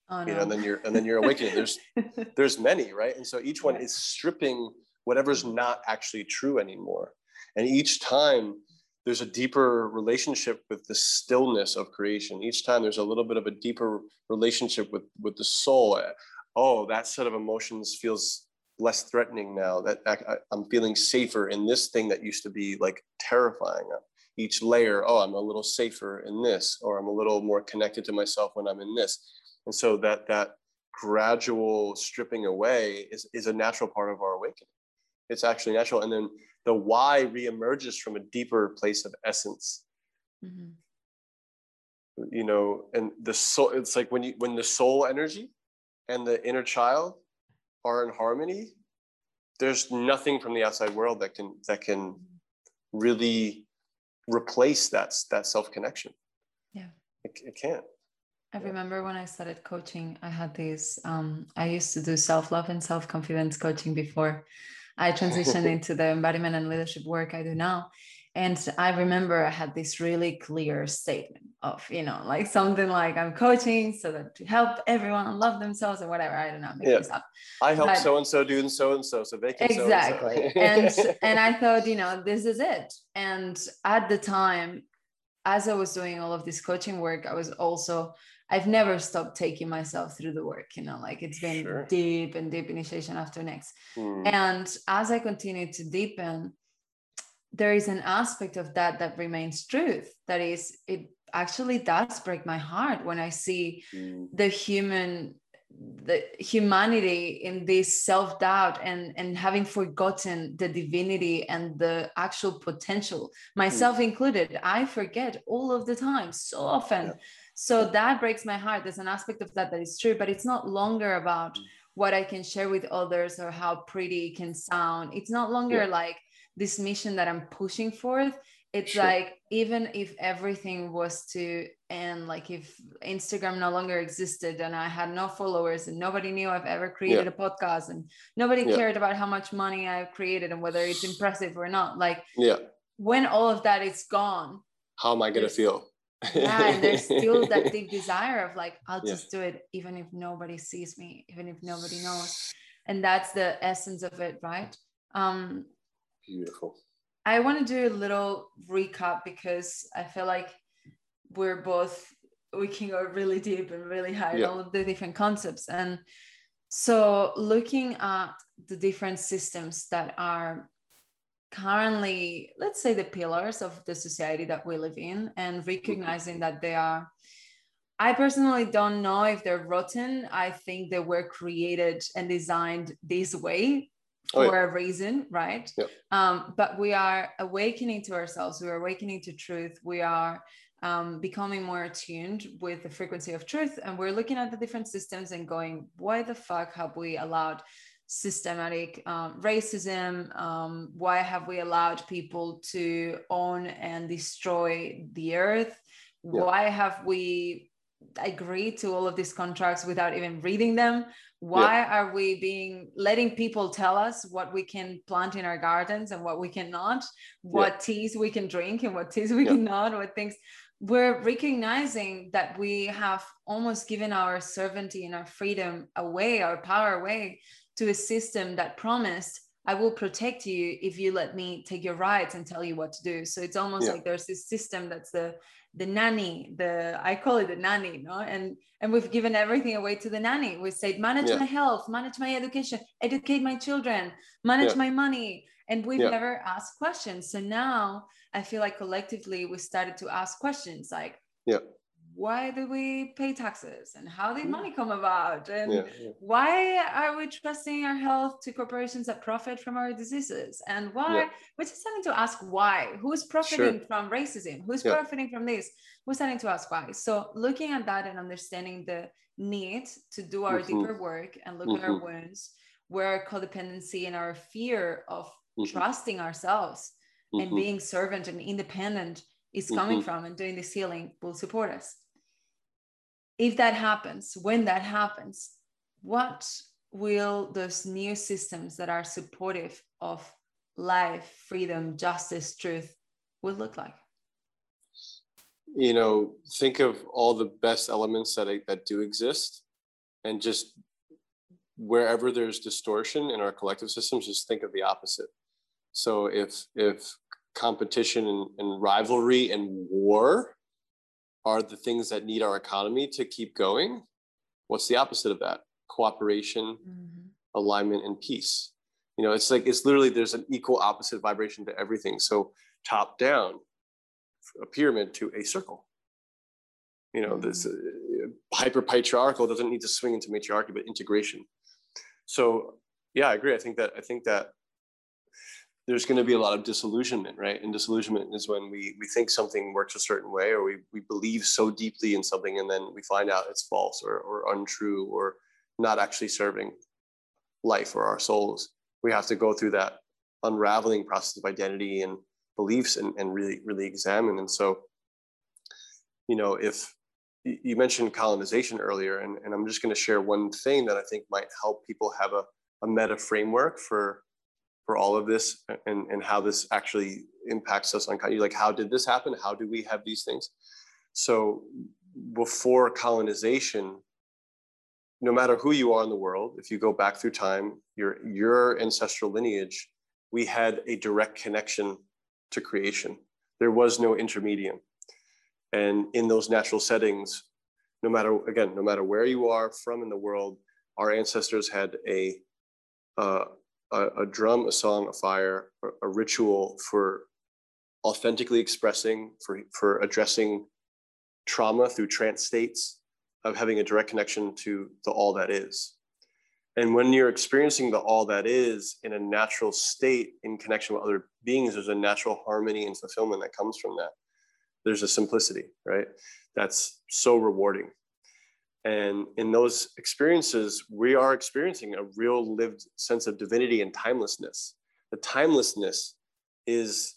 Oh, no. You know, and then you're and then you're awakening. There's there's many, right? And so each one is stripping whatever's not actually true anymore. And each time there's a deeper relationship with the stillness of creation. Each time there's a little bit of a deeper relationship with with the soul. Uh, oh, that set of emotions feels less threatening now. That I, I'm feeling safer in this thing that used to be like terrifying. Each layer, oh, I'm a little safer in this, or I'm a little more connected to myself when I'm in this. And so that that gradual stripping away is, is a natural part of our awakening. It's actually natural. And then the why reemerges from a deeper place of essence mm-hmm. you know and the soul it's like when you when the soul energy and the inner child are in harmony there's nothing from the outside world that can that can really replace that that self connection yeah it, it can't I remember when I started coaching, I had this. Um, I used to do self love and self confidence coaching before. I transitioned into the embodiment and leadership work I do now. And I remember I had this really clear statement of, you know, like something like I'm coaching so that to help everyone love themselves or whatever. I don't know, make yeah. this up. I help so and so do and so and so, so they can exactly. and and I thought, you know, this is it. And at the time, as I was doing all of this coaching work, I was also I've never stopped taking myself through the work, you know, like it's been sure. deep and deep initiation after next. Mm. And as I continue to deepen, there is an aspect of that that remains truth. That is, it actually does break my heart when I see mm. the human the humanity in this self-doubt and and having forgotten the divinity and the actual potential myself mm. included i forget all of the time so often yeah so that breaks my heart there's an aspect of that that is true but it's not longer about mm. what i can share with others or how pretty it can sound it's not longer yeah. like this mission that i'm pushing forth it's sure. like even if everything was to end like if instagram no longer existed and i had no followers and nobody knew i've ever created yeah. a podcast and nobody yeah. cared about how much money i've created and whether it's impressive or not like yeah when all of that is gone how am i going to feel yeah and there's still that deep desire of like i'll yeah. just do it even if nobody sees me even if nobody knows and that's the essence of it right um beautiful i want to do a little recap because i feel like we're both we can go really deep and really high yeah. all of the different concepts. And so looking at the different systems that are currently let's say the pillars of the society that we live in and recognizing that they are i personally don't know if they're rotten. I think they were created and designed this way for oh, yeah. a reason right yeah. um, but we are awakening to ourselves we are awakening to truth we are um, becoming more attuned with the frequency of truth and we're looking at the different systems and going why the fuck have we allowed systematic um, racism? Um, why have we allowed people to own and destroy the earth? Yeah. Why have we agreed to all of these contracts without even reading them? Why yeah. are we being letting people tell us what we can plant in our gardens and what we cannot? What yeah. teas we can drink and what teas we cannot? What things? we're recognizing that we have almost given our sovereignty and our freedom away, our power away to a system that promised, I will protect you if you let me take your rights and tell you what to do. So it's almost yeah. like there's this system that's the the nanny, the I call it the nanny, no? And and we've given everything away to the nanny. We said, manage yeah. my health, manage my education, educate my children, manage yeah. my money. And we've never asked questions. So now I feel like collectively we started to ask questions like, yeah. Why do we pay taxes and how did money come about and yeah, yeah. why are we trusting our health to corporations that profit from our diseases and why yeah. we're just starting to ask why who's profiting sure. from racism who's profiting from this we're starting to ask why so looking at that and understanding the need to do our mm-hmm. deeper work and look mm-hmm. at our mm-hmm. wounds where our codependency and our fear of mm-hmm. trusting ourselves mm-hmm. and being servant and independent is coming mm-hmm. from and doing this healing will support us if that happens when that happens what will those new systems that are supportive of life freedom justice truth will look like? You know think of all the best elements that that do exist and just wherever there's distortion in our collective systems just think of the opposite. So if if competition and, and rivalry and war are the things that need our economy to keep going, what's the opposite of that? Cooperation, mm-hmm. alignment, and peace. You know, it's like it's literally there's an equal opposite vibration to everything. So top down, a pyramid to a circle. You know, mm-hmm. this uh, hyper patriarchal doesn't need to swing into matriarchy, but integration. So yeah, I agree. I think that I think that there's going to be a lot of disillusionment, right? And disillusionment is when we we think something works a certain way, or we we believe so deeply in something, and then we find out it's false or or untrue or not actually serving life or our souls. We have to go through that unraveling process of identity and beliefs and, and really really examine. And so, you know, if you mentioned colonization earlier, and, and I'm just going to share one thing that I think might help people have a, a meta framework for for all of this and, and how this actually impacts us on like how did this happen? How do we have these things? So before colonization no matter who you are in the world if you go back through time your your ancestral lineage we had a direct connection to creation. There was no intermediate and in those natural settings no matter again no matter where you are from in the world our ancestors had a uh, a, a drum, a song, a fire, a, a ritual for authentically expressing, for, for addressing trauma through trance states, of having a direct connection to the all that is. And when you're experiencing the all that is in a natural state in connection with other beings, there's a natural harmony and fulfillment that comes from that. There's a simplicity, right? That's so rewarding. And in those experiences, we are experiencing a real lived sense of divinity and timelessness. The timelessness is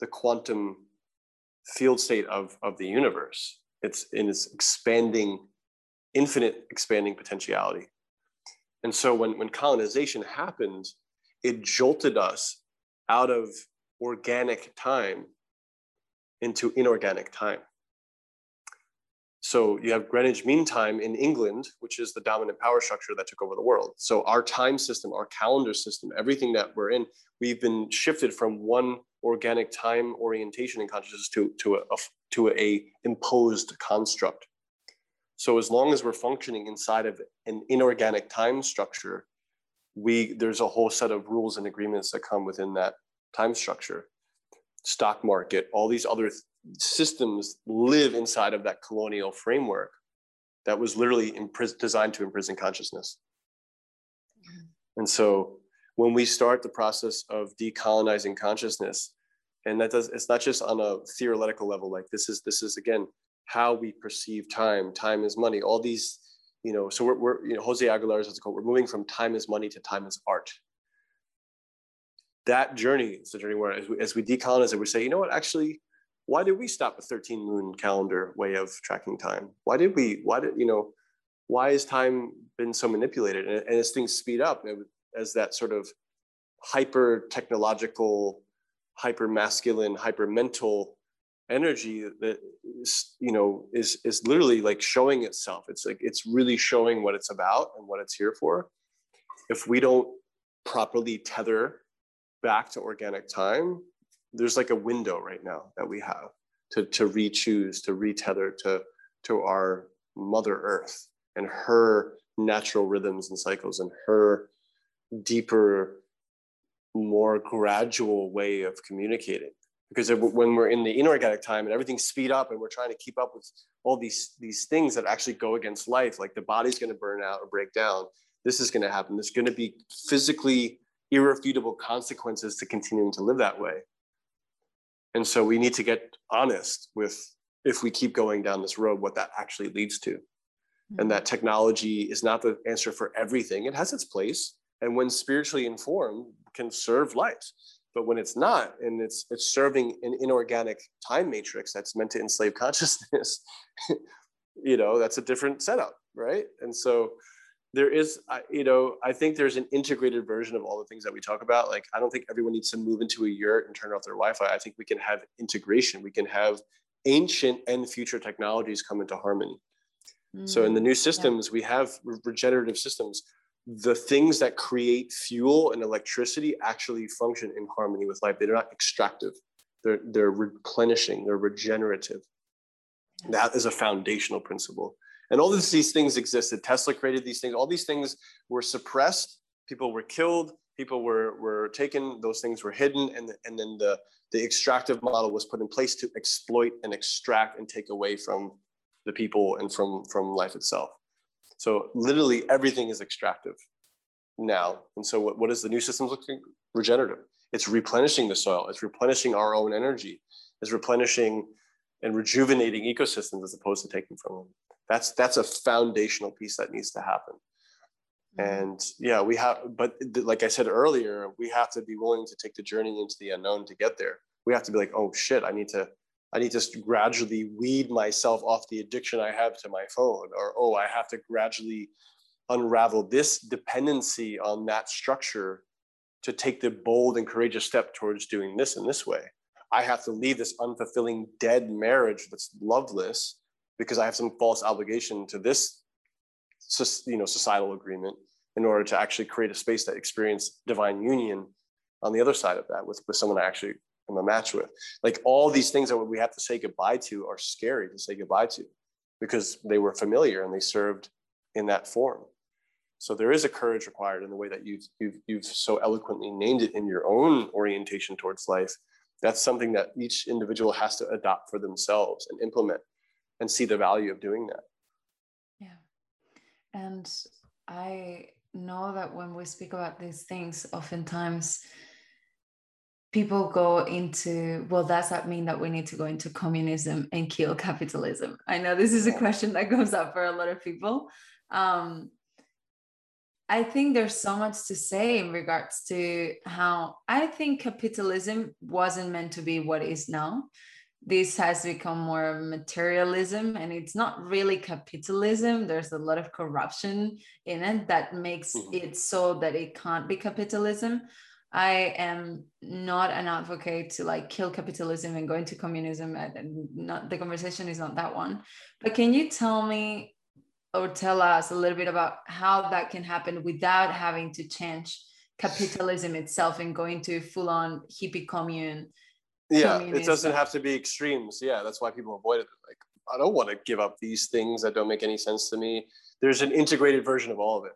the quantum field state of, of the universe. It's in its expanding, infinite expanding potentiality. And so when, when colonization happened, it jolted us out of organic time into inorganic time. So you have Greenwich Mean Time in England, which is the dominant power structure that took over the world. So our time system, our calendar system, everything that we're in, we've been shifted from one organic time orientation in consciousness to, to, a, to a imposed construct. So as long as we're functioning inside of an inorganic time structure, we there's a whole set of rules and agreements that come within that time structure. Stock market, all these other systems live inside of that colonial framework that was literally designed to imprison consciousness. Mm-hmm. And so when we start the process of decolonizing consciousness, and that does it's not just on a theoretical level, like this is this is again how we perceive time. Time is money. All these, you know, so we're, we're you know, Jose Argüelles is called, we're moving from time is money to time is art. That journey is the journey where as we, as we decolonize it, we say, you know what, actually, why did we stop a 13 moon calendar way of tracking time? Why did we, why did, you know, why has time been so manipulated? And, and as things speed up, as that sort of hyper technological, hyper masculine, hyper mental energy that is, you know is is literally like showing itself it's like it's really showing what it's about and what it's here for if we don't properly tether back to organic time there's like a window right now that we have to to re-choose to retether to to our mother earth and her natural rhythms and cycles and her deeper more gradual way of communicating. Because when we're in the inorganic time and everything's speed up and we're trying to keep up with all these these things that actually go against life like the body's going to burn out or break down this is going to happen. There's going to be physically irrefutable consequences to continuing to live that way and so we need to get honest with if we keep going down this road what that actually leads to mm-hmm. and that technology is not the answer for everything it has its place and when spiritually informed can serve life but when it's not, and it's it's serving an inorganic time matrix that's meant to enslave consciousness, you know, that's a different setup, right? And so there is, you know, I think there's an integrated version of all the things that we talk about. Like, I don't think everyone needs to move into a yurt and turn off their Wi-Fi. I think we can have integration. We can have ancient and future technologies come into harmony. Mm, so in the new mm, systems, yeah. we have regenerative systems the things that create fuel and electricity actually function in harmony with life. They're not extractive. They're, they're replenishing, they're regenerative. That is a foundational principle. And all of these things existed. Tesla created these things. All these things were suppressed. People were killed. People were, were taken. Those things were hidden. And, and then the, the extractive model was put in place to exploit and extract and take away from the people and from, from life itself. So literally everything is extractive now. And so what, what is the new systems looking? Regenerative. It's replenishing the soil. It's replenishing our own energy. It's replenishing and rejuvenating ecosystems as opposed to taking from them. That's that's a foundational piece that needs to happen. Mm-hmm. And yeah, we have, but like I said earlier, we have to be willing to take the journey into the unknown to get there. We have to be like, oh shit, I need to I need to gradually weed myself off the addiction I have to my phone, or oh, I have to gradually unravel this dependency on that structure to take the bold and courageous step towards doing this in this way. I have to leave this unfulfilling dead marriage that's loveless because I have some false obligation to this you know societal agreement in order to actually create a space that experience divine union on the other side of that with, with someone I actually am a match with. Like all these things that we have to say goodbye to are scary to say goodbye to because they were familiar and they served in that form. So there is a courage required in the way that you've, you've, you've so eloquently named it in your own orientation towards life. That's something that each individual has to adopt for themselves and implement and see the value of doing that. Yeah. And I know that when we speak about these things, oftentimes people go into well does that mean that we need to go into communism and kill capitalism i know this is a question that comes up for a lot of people um, i think there's so much to say in regards to how i think capitalism wasn't meant to be what is now this has become more materialism and it's not really capitalism there's a lot of corruption in it that makes mm-hmm. it so that it can't be capitalism I am not an advocate to like kill capitalism and go into communism. And not the conversation is not that one. But can you tell me or tell us a little bit about how that can happen without having to change capitalism itself and going to full on hippie commune? Yeah, it doesn't have to be extremes. Yeah, that's why people avoid it. Like, I don't want to give up these things that don't make any sense to me. There's an integrated version of all of it.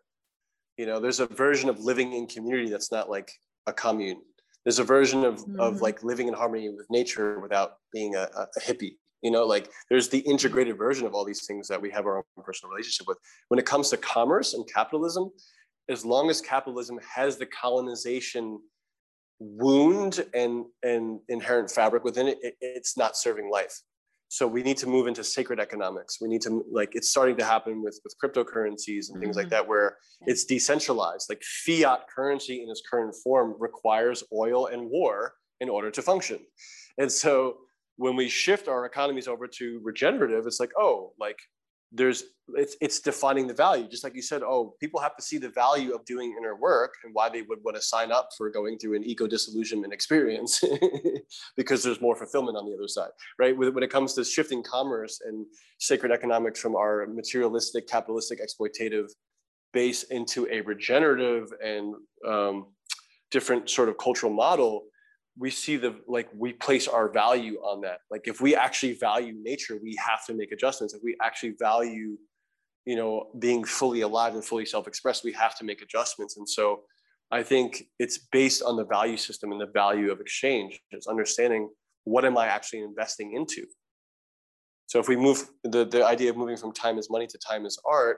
You know, there's a version of living in community that's not like a commune. There's a version of, mm-hmm. of like living in harmony with nature without being a, a hippie. You know, like there's the integrated version of all these things that we have our own personal relationship with. When it comes to commerce and capitalism, as long as capitalism has the colonization wound and and inherent fabric within it, it, it's not serving life. So we need to move into sacred economics. We need to like it's starting to happen with with cryptocurrencies and things mm-hmm. like that where it's decentralized. Like fiat currency in its current form requires oil and war in order to function. And so when we shift our economies over to regenerative it's like oh like there's it's it's defining the value. Just like you said oh people have to see the value of doing inner work and why they would want to sign up for going through an eco disillusionment experience because there's more fulfillment on the other side right? When it comes to shifting commerce and sacred economics from our materialistic capitalistic exploitative base into a regenerative and um, different sort of cultural model we see the like we place our value on that. Like if we actually value nature we have to make adjustments. If we actually value you know being fully alive and fully self-expressed we have to make adjustments. And so i think it's based on the value system and the value of exchange. It's understanding what am i actually investing into? So if we move the, the idea of moving from time is money to time is art.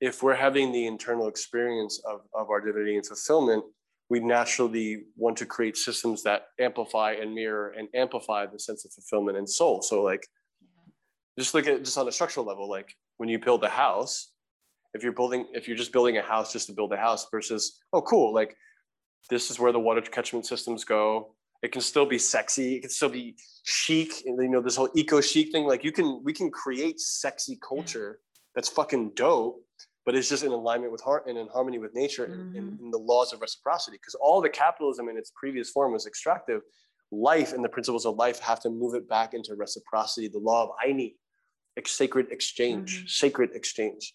If we're having the internal experience of, of our divinity and fulfillment we naturally want to create systems that amplify and mirror and amplify the sense of fulfillment and soul. So like just look at just on a structural level, like when you build a house, if you're building, if you're just building a house just to build a house versus, oh, cool, like this is where the water catchment systems go. It can still be sexy. It can still be chic. And you know, this whole eco chic thing, like you can, we can create sexy culture that's fucking dope but it's just in alignment with heart and in harmony with nature mm-hmm. and, and, the laws of reciprocity. Because all the capitalism in its previous form was extractive. Life and the principles of life have to move it back into reciprocity, the law of Ayni, sacred exchange, mm-hmm. sacred exchange.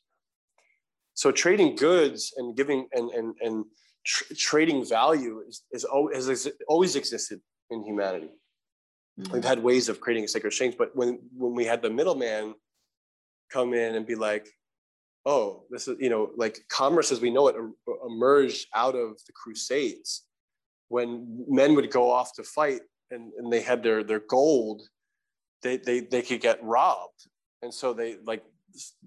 So trading goods and giving and and and tr- trading value is, is always, has always existed in humanity. Mm-hmm. We've had ways of creating a sacred exchange, but when when we had the middleman come in and be like, oh, this is, you know, like commerce as we know it er, emerged out of the Crusades when men would go off to fight and, and they had their, their gold, they, they, they could get robbed. And so they like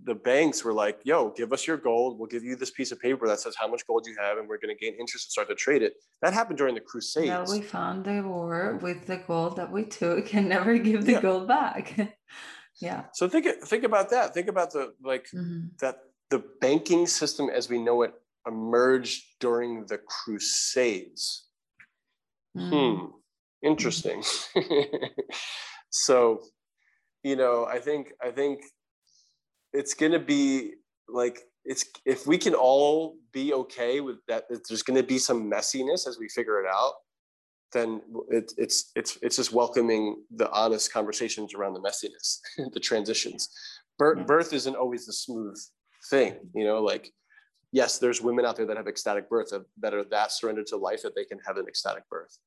the banks were like, yo, give us your gold. We'll give you this piece of paper that says how much gold you have, and we're going to gain interest and start to trade it. That happened during the Crusades. Now we found the war mm-hmm. with the gold that we took and never give the yeah. gold back. yeah. So think think about that. Think about the like mm-hmm. that the banking system as we know it emerged during the Crusades. Mm. Hmm. Interesting. so, you know, I think I think it's gonna be like it's if we can all be okay with that there's going to be some messiness as we figure it out then it, it's it's it's just welcoming the honest conversations around the messiness the transitions. Birth, hmm. birth isn't always the smooth thing you know like yes there's women out there that have ecstatic birth uh, that are that surrendered to life that they can have an ecstatic birth.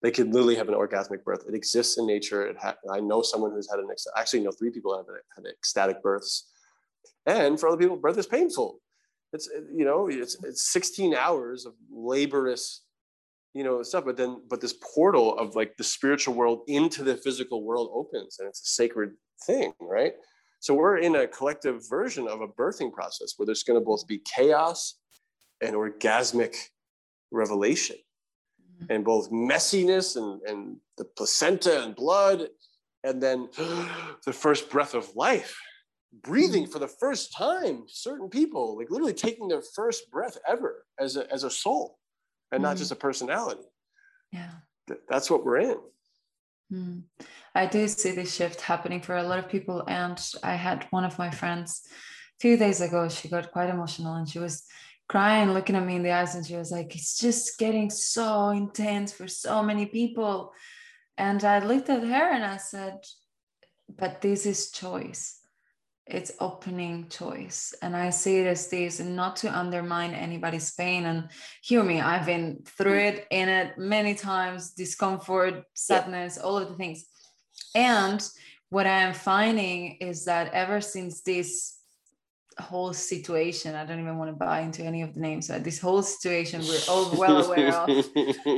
They can literally have an orgasmic birth. It exists in nature. It ha- i know someone who's had an ex- actually know three people have had ecstatic births. And for other people birth is painful. It's you know it's, it's 16 hours of laborious you know stuff but then but this portal of like the spiritual world into the physical world opens and it's a sacred thing right so we're in a collective version of a birthing process where there's going to both be chaos and orgasmic revelation mm-hmm. and both messiness and, and the placenta and blood and then the first breath of life breathing mm-hmm. for the first time certain people like literally taking their first breath ever as a, as a soul and mm-hmm. not just a personality yeah that's what we're in Mm. I do see this shift happening for a lot of people. And I had one of my friends a few days ago, she got quite emotional and she was crying, looking at me in the eyes, and she was like, It's just getting so intense for so many people. And I looked at her and I said, But this is choice it's opening choice. And i see it as this not to undermine anybody's pain. And hear me i've been through it in it many times discomfort sadness yeah. all of the things. And what i am finding is that ever since this whole situation i don't even want to buy into any of the names but this whole situation we're all well aware of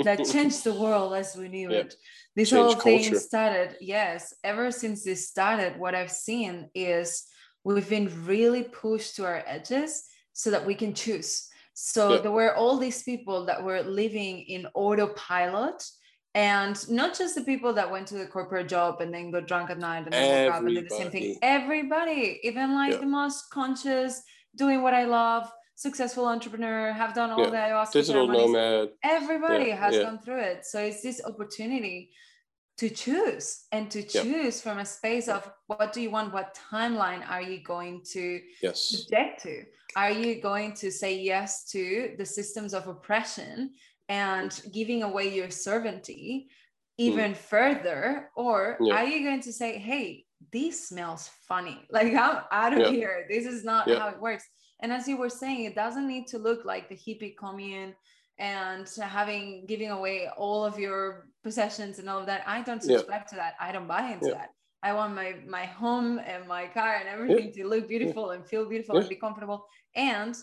that changed the world as we knew it. This Change whole thing culture. started yes ever since this started what i've seen is we've been really pushed to our edges so that we can choose. So yeah. there were all these people that were living in autopilot and not just the people that went to the corporate job and then got drunk at night and then woke up and did the same thing everybody even like yeah. the most conscious doing what i love successful entrepreneur have done all yeah. the ayahuasca digital ceremonies. nomad everybody yeah. has gone through it so it's this opportunity to choose and to choose from a space of what do you want what timeline are you going to yes. subject to? Are you going to say yes to the systems of oppression and giving away your sovereignty even mm. further? Or yeah. are you going to say hey this smells funny. Like i'm out of here. This is not how it works. And as you were saying it doesn't need to look like the hippie commune and having giving away all of your possessions and all of that i don't subscribe to that i don't buy into that i want my my home and my car and everything to look beautiful and feel beautiful and be comfortable and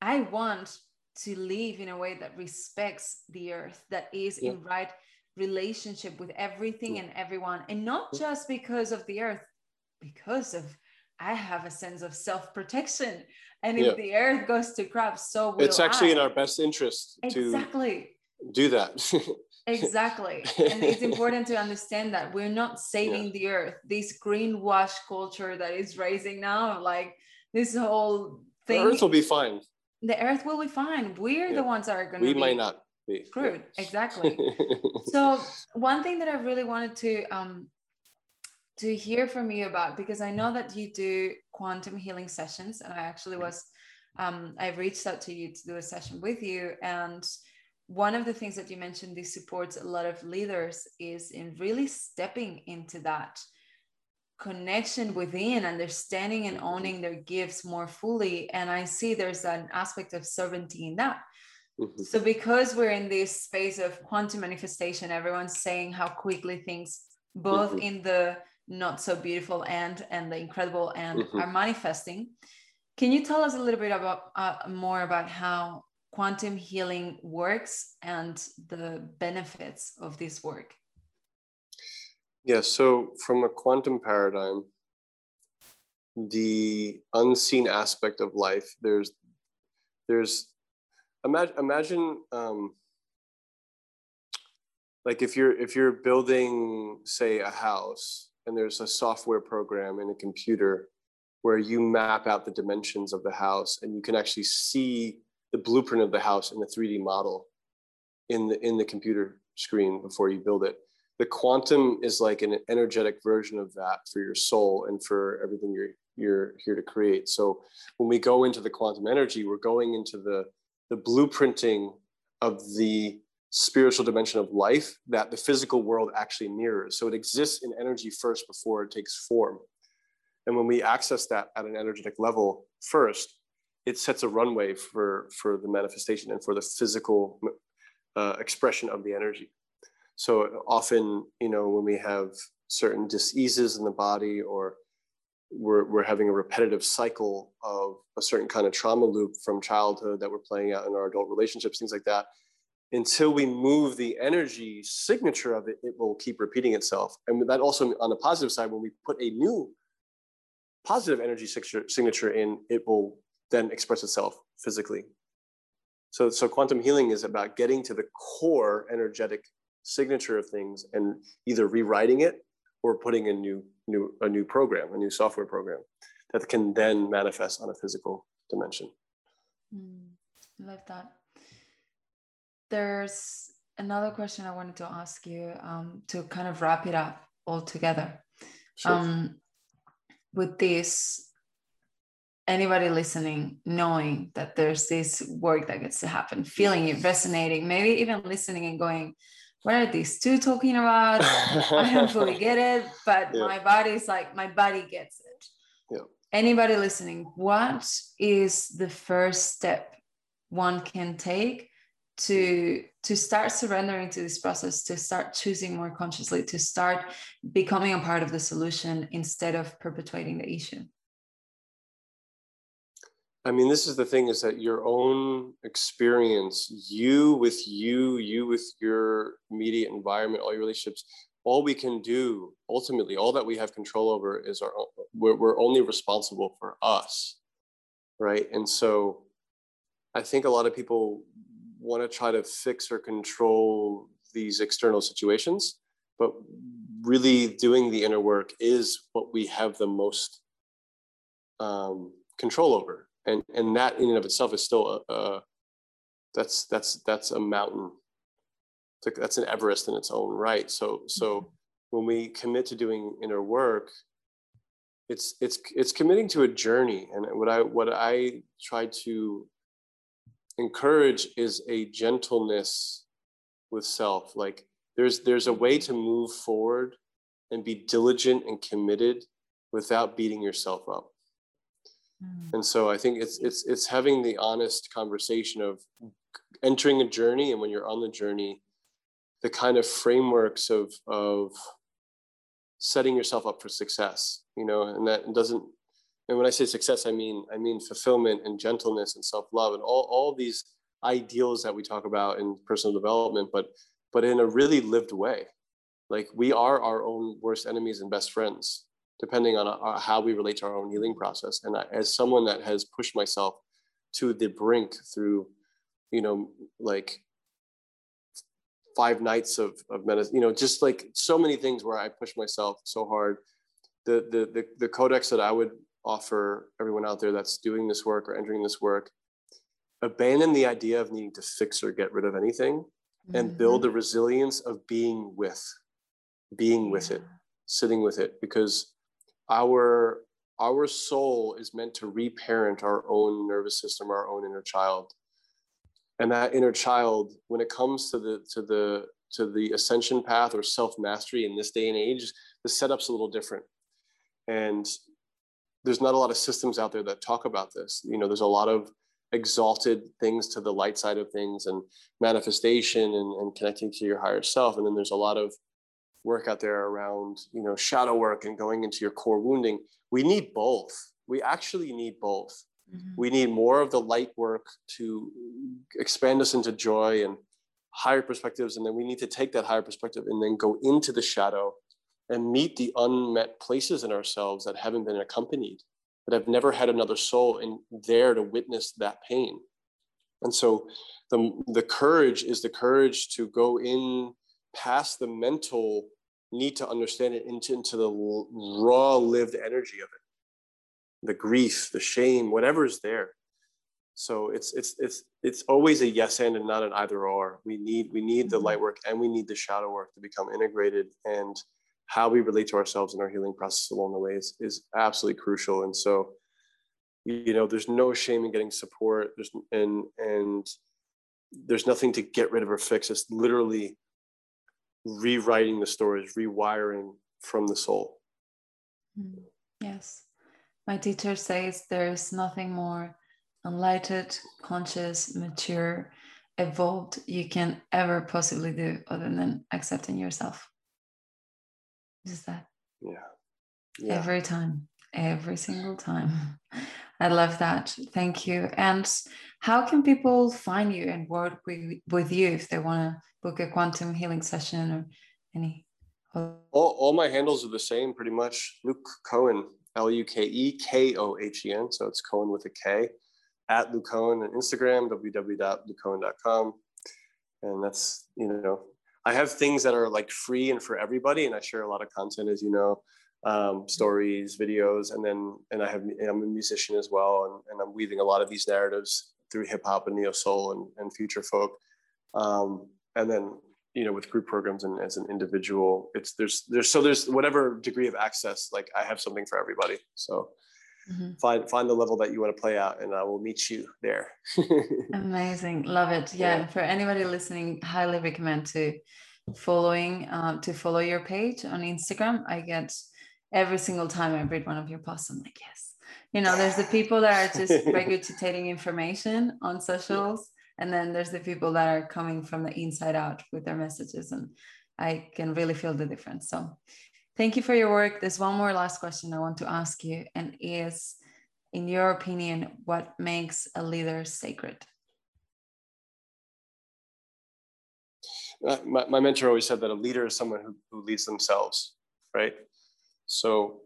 i want to live in a way that respects the earth, that is yeah. in right relationship with everything yeah. and everyone, and not yeah. just because of the earth, because of I have a sense of self protection. And if the earth goes to crap, so will it's actually I. in our best interest exactly. to do that. exactly. And it's important to understand that we're not saving the earth. This greenwash culture that is raising now, like this whole thing. The earth will be fine the earth will be fine. We're yeah. the ones that are going to We might not be screwed. Yeah. Exactly. so one thing that I really wanted to um to hear from you about because I know that you do quantum healing sessions, and I actually was um, I reached out to you to do a session with you, and one of the things that you mentioned this supports a lot of leaders is in really stepping into that connection within understanding and owning their gifts more fully and i see there's an aspect of sovereignty in that mm-hmm. so because we're in this space of quantum manifestation everyone's saying how quickly things both mm-hmm. in the not so beautiful and and the incredible and mm-hmm. are manifesting can you tell us a little bit about uh, more about how quantum healing works and the benefits of this work yeah, so from a quantum paradigm, the unseen aspect of life, there's there's imagine imagine um, like if you're if you're building say a house and there's a software program in a computer where you map out the dimensions of the house and you can actually see the blueprint of the house in the 3D model in the in the computer screen before you build it. The quantum is like an energetic version of that for your soul and for everything you're you're here to create. So when we go into the quantum energy we're going into the the blueprinting of the spiritual dimension of life that the physical world actually mirrors. So it exists in energy first before it takes form. And when we access that at an energetic level first it sets a runway for for the manifestation and for the physical uh, expression of the energy. So often, you know, when we have certain diseases in the body or we're, we're having a repetitive cycle of a certain kind of trauma loop from childhood that we're playing out in our adult relationships, things like that, until we move the energy signature of it, it will keep repeating itself. And that also on the positive side, when we put a new positive energy signature, in, it will then express itself physically. So, so quantum healing is about getting to the core energetic signature of things and either rewriting it or putting a new new a new program, a new software program that can then manifest on a physical dimension. Mm, love that. There's another question I wanted to ask you um, to kind of wrap it up all together. Sure. Um, with this, anybody listening knowing that there's this work that gets to happen, feeling it, resonating, maybe even listening and going, what are these two talking about? I don't fully get it, but yeah. my body's like, my body gets it. Yeah. Anybody listening, what is the first step one can take to to start surrendering to this process to start choosing more consciously to start becoming a part of the solution instead of perpetuating the issue I mean, this is the thing is that your own experience, you with you, you with your immediate environment, all your relationships, all we can do ultimately, all that we have control over is our we're, we're only responsible for us. Right. And so I think a lot of people want to try to fix or control these external situations but really doing the inner work is what we have the most um, control over. And and that in and of itself is still a, a that's that's that's a mountain. Like, that's an everest in its own right. So so mm-hmm. when we commit to doing inner work it's it's it's committing to a journey. And what i what i try to encourage is a gentleness with self like there's there's a way to move forward and be diligent and committed without beating yourself up mm. and so i think it's it's it's having the honest conversation of entering a journey and when you're on the journey the kind of frameworks of of setting yourself up for success you know and that doesn't and when i say success i mean i mean fulfillment and gentleness and self-love and all, all these ideals that we talk about in personal development but but in a really lived way like we are our own worst enemies and best friends depending on our, uh, how we relate to our own healing process and I, as someone that has pushed myself to the brink through you know like five nights of, of medicine, you know, just like so many things where I push myself so hard. The, the, the, the codex that I would offer everyone out there that's doing this work or entering this work, abandon the idea of needing to fix or get rid of anything mm-hmm. and build the resilience of being with, being with it, sitting with it, because our, our soul is meant to reparent our own nervous system, our own inner child. And that inner child when it comes to the to the to the ascension path or self mastery in this day and age the setup's a little different. And there's not a lot of systems out there that talk about this. You know there's a lot of exalted things to the light side of things and manifestation and, and connecting to your higher self. And then there's a lot of work out there around you know shadow work and going into your core wounding. We need both. We actually need both. Mm-hmm. We need more of the light work to expand us into joy and higher perspectives. And then we need to take that higher perspective and then go into the shadow and meet the unmet places in ourselves that haven't been accompanied, that have never had another soul in there to witness that pain. And so the, the courage is the courage to go in past the mental need to understand it into, into the raw lived energy of it the grief, the shame, whatever is there. So it's it's it's it's always a yes and and not an either or. We need we need the light mm-hmm. work and we need the shadow work to become integrated and how we relate to ourselves in our healing process along the way is, is absolutely crucial. And so, you know, there's no shame in getting support. There's and and there's nothing to get rid of or fix. It's literally rewriting the stories, rewiring from the soul. Mm, yes my teacher says there's nothing more enlightened, conscious, mature, evolved you can ever possibly do other than accepting yourself. Is that? Yeah. yeah. Every time, every single time. I love that. Thank you. And how can people find you and work with, with you if they want to book a quantum healing session or any? All, all my handles are the same pretty much. Luke Kohen, L U K E K O H E N. So it's Cohen with a K at Luke Kohen on Instagram, www.lukekohen.com. And that's, you know, I have things that are like free and for everybody. And I share a lot of content, as you know, um, stories, videos, and then, and I have, I'm a musician as well. And, and I'm weaving a lot of these narratives through hip hop and neo soul and, and future folk. Um, and then you know with group programs and as an individual it's there's there's so there's whatever degree of access like i have something for everybody so mm-hmm. find find the level that you want to play out and i will meet you there. Amazing. Love it. Yeah, yeah. for anybody listening highly recommend to following uh, to follow your page on instagram. I get every single time i read one of your posts i'm like yes. You know there's the people that are just regurgitating information on socials and then there's the people that are coming from the inside out with their messages and i can really feel the difference. So thank you for your work. There's one more last question i want to ask you and is in your opinion what makes a leader sacred? Uh, my, my mentor always said that a leader is someone who, who leads themselves right? So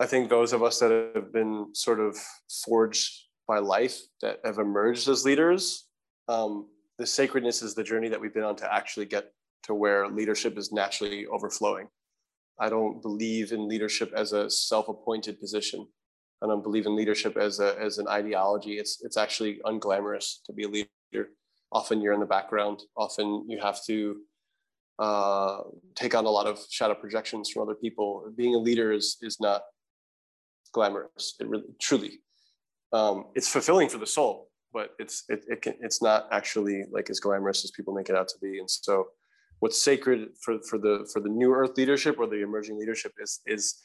i think those of us that have been sort of forged by life that have emerged as leaders um, the sacredness is the journey that we've been on to actually get to where leadership is naturally overflowing. I don't believe in leadership as a self-appointed position. I don't believe in leadership as a as an ideology. It's it's actually unglamorous to be a leader. Often you're in the background. Often you have to uh, take on a lot of shadow projections from other people. Being a leader is is not glamorous. It really truly um, it's fulfilling for the soul, but it's it, it can, it's not actually like as glamorous as people make it out to be. And so, what's sacred for for the for the new Earth leadership or the emerging leadership is is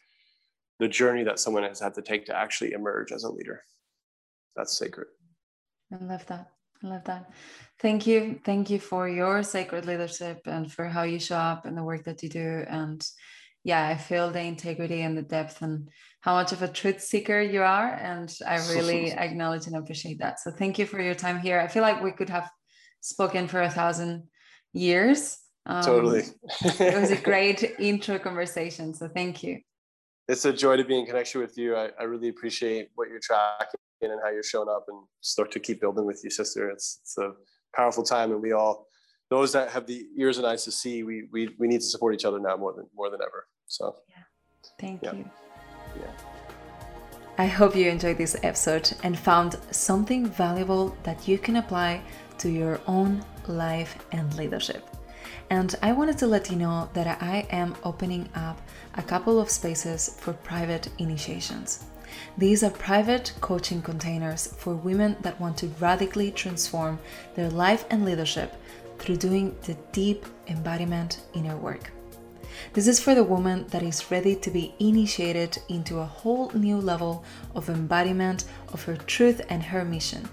the journey that someone has had to take to actually emerge as a leader. That's sacred. I love that. I love that. Thank you. Thank you for your sacred leadership and for how you show up and the work that you do. And yeah, I feel the integrity and the depth and how much of a truth seeker you are. And I really acknowledge and appreciate that. So thank you for your time here. I feel like we could have spoken for a thousand years. Um, totally. it was a great intro conversation. So thank you. It's a joy to be in connection with you. I, I really appreciate what you're tracking and how you're showing up and start to keep building with you, sister. It's, it's a powerful time and we all, those that have the ears and eyes to see, we, we, we need to support each other now more than, more than ever. So, yeah. Thank yeah. you. Yeah. I hope you enjoyed this episode and found something valuable that you can apply to your own life and leadership. And I wanted to let you know that I am opening up a couple of spaces for private initiations. These are private coaching containers for women that want to radically transform their life and leadership through doing the deep embodiment inner work. This is for the woman that is ready to be initiated into a whole new level of embodiment of her truth and her mission.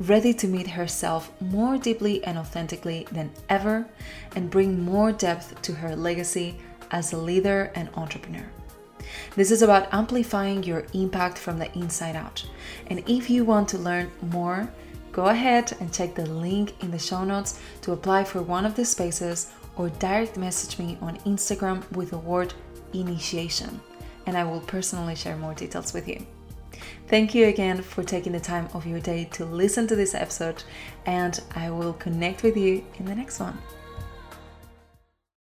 Ready to meet herself more deeply and authentically than ever and bring more depth to her legacy as a leader and entrepreneur. This is about amplifying your impact from the inside out. And if you want to learn more, go ahead and check the link in the show notes to apply for one of the spaces or direct message me on Instagram with the word initiation, and I will personally share more details with you. Thank you again for taking the time of your day to listen to this episode, and I will connect with you in the next one.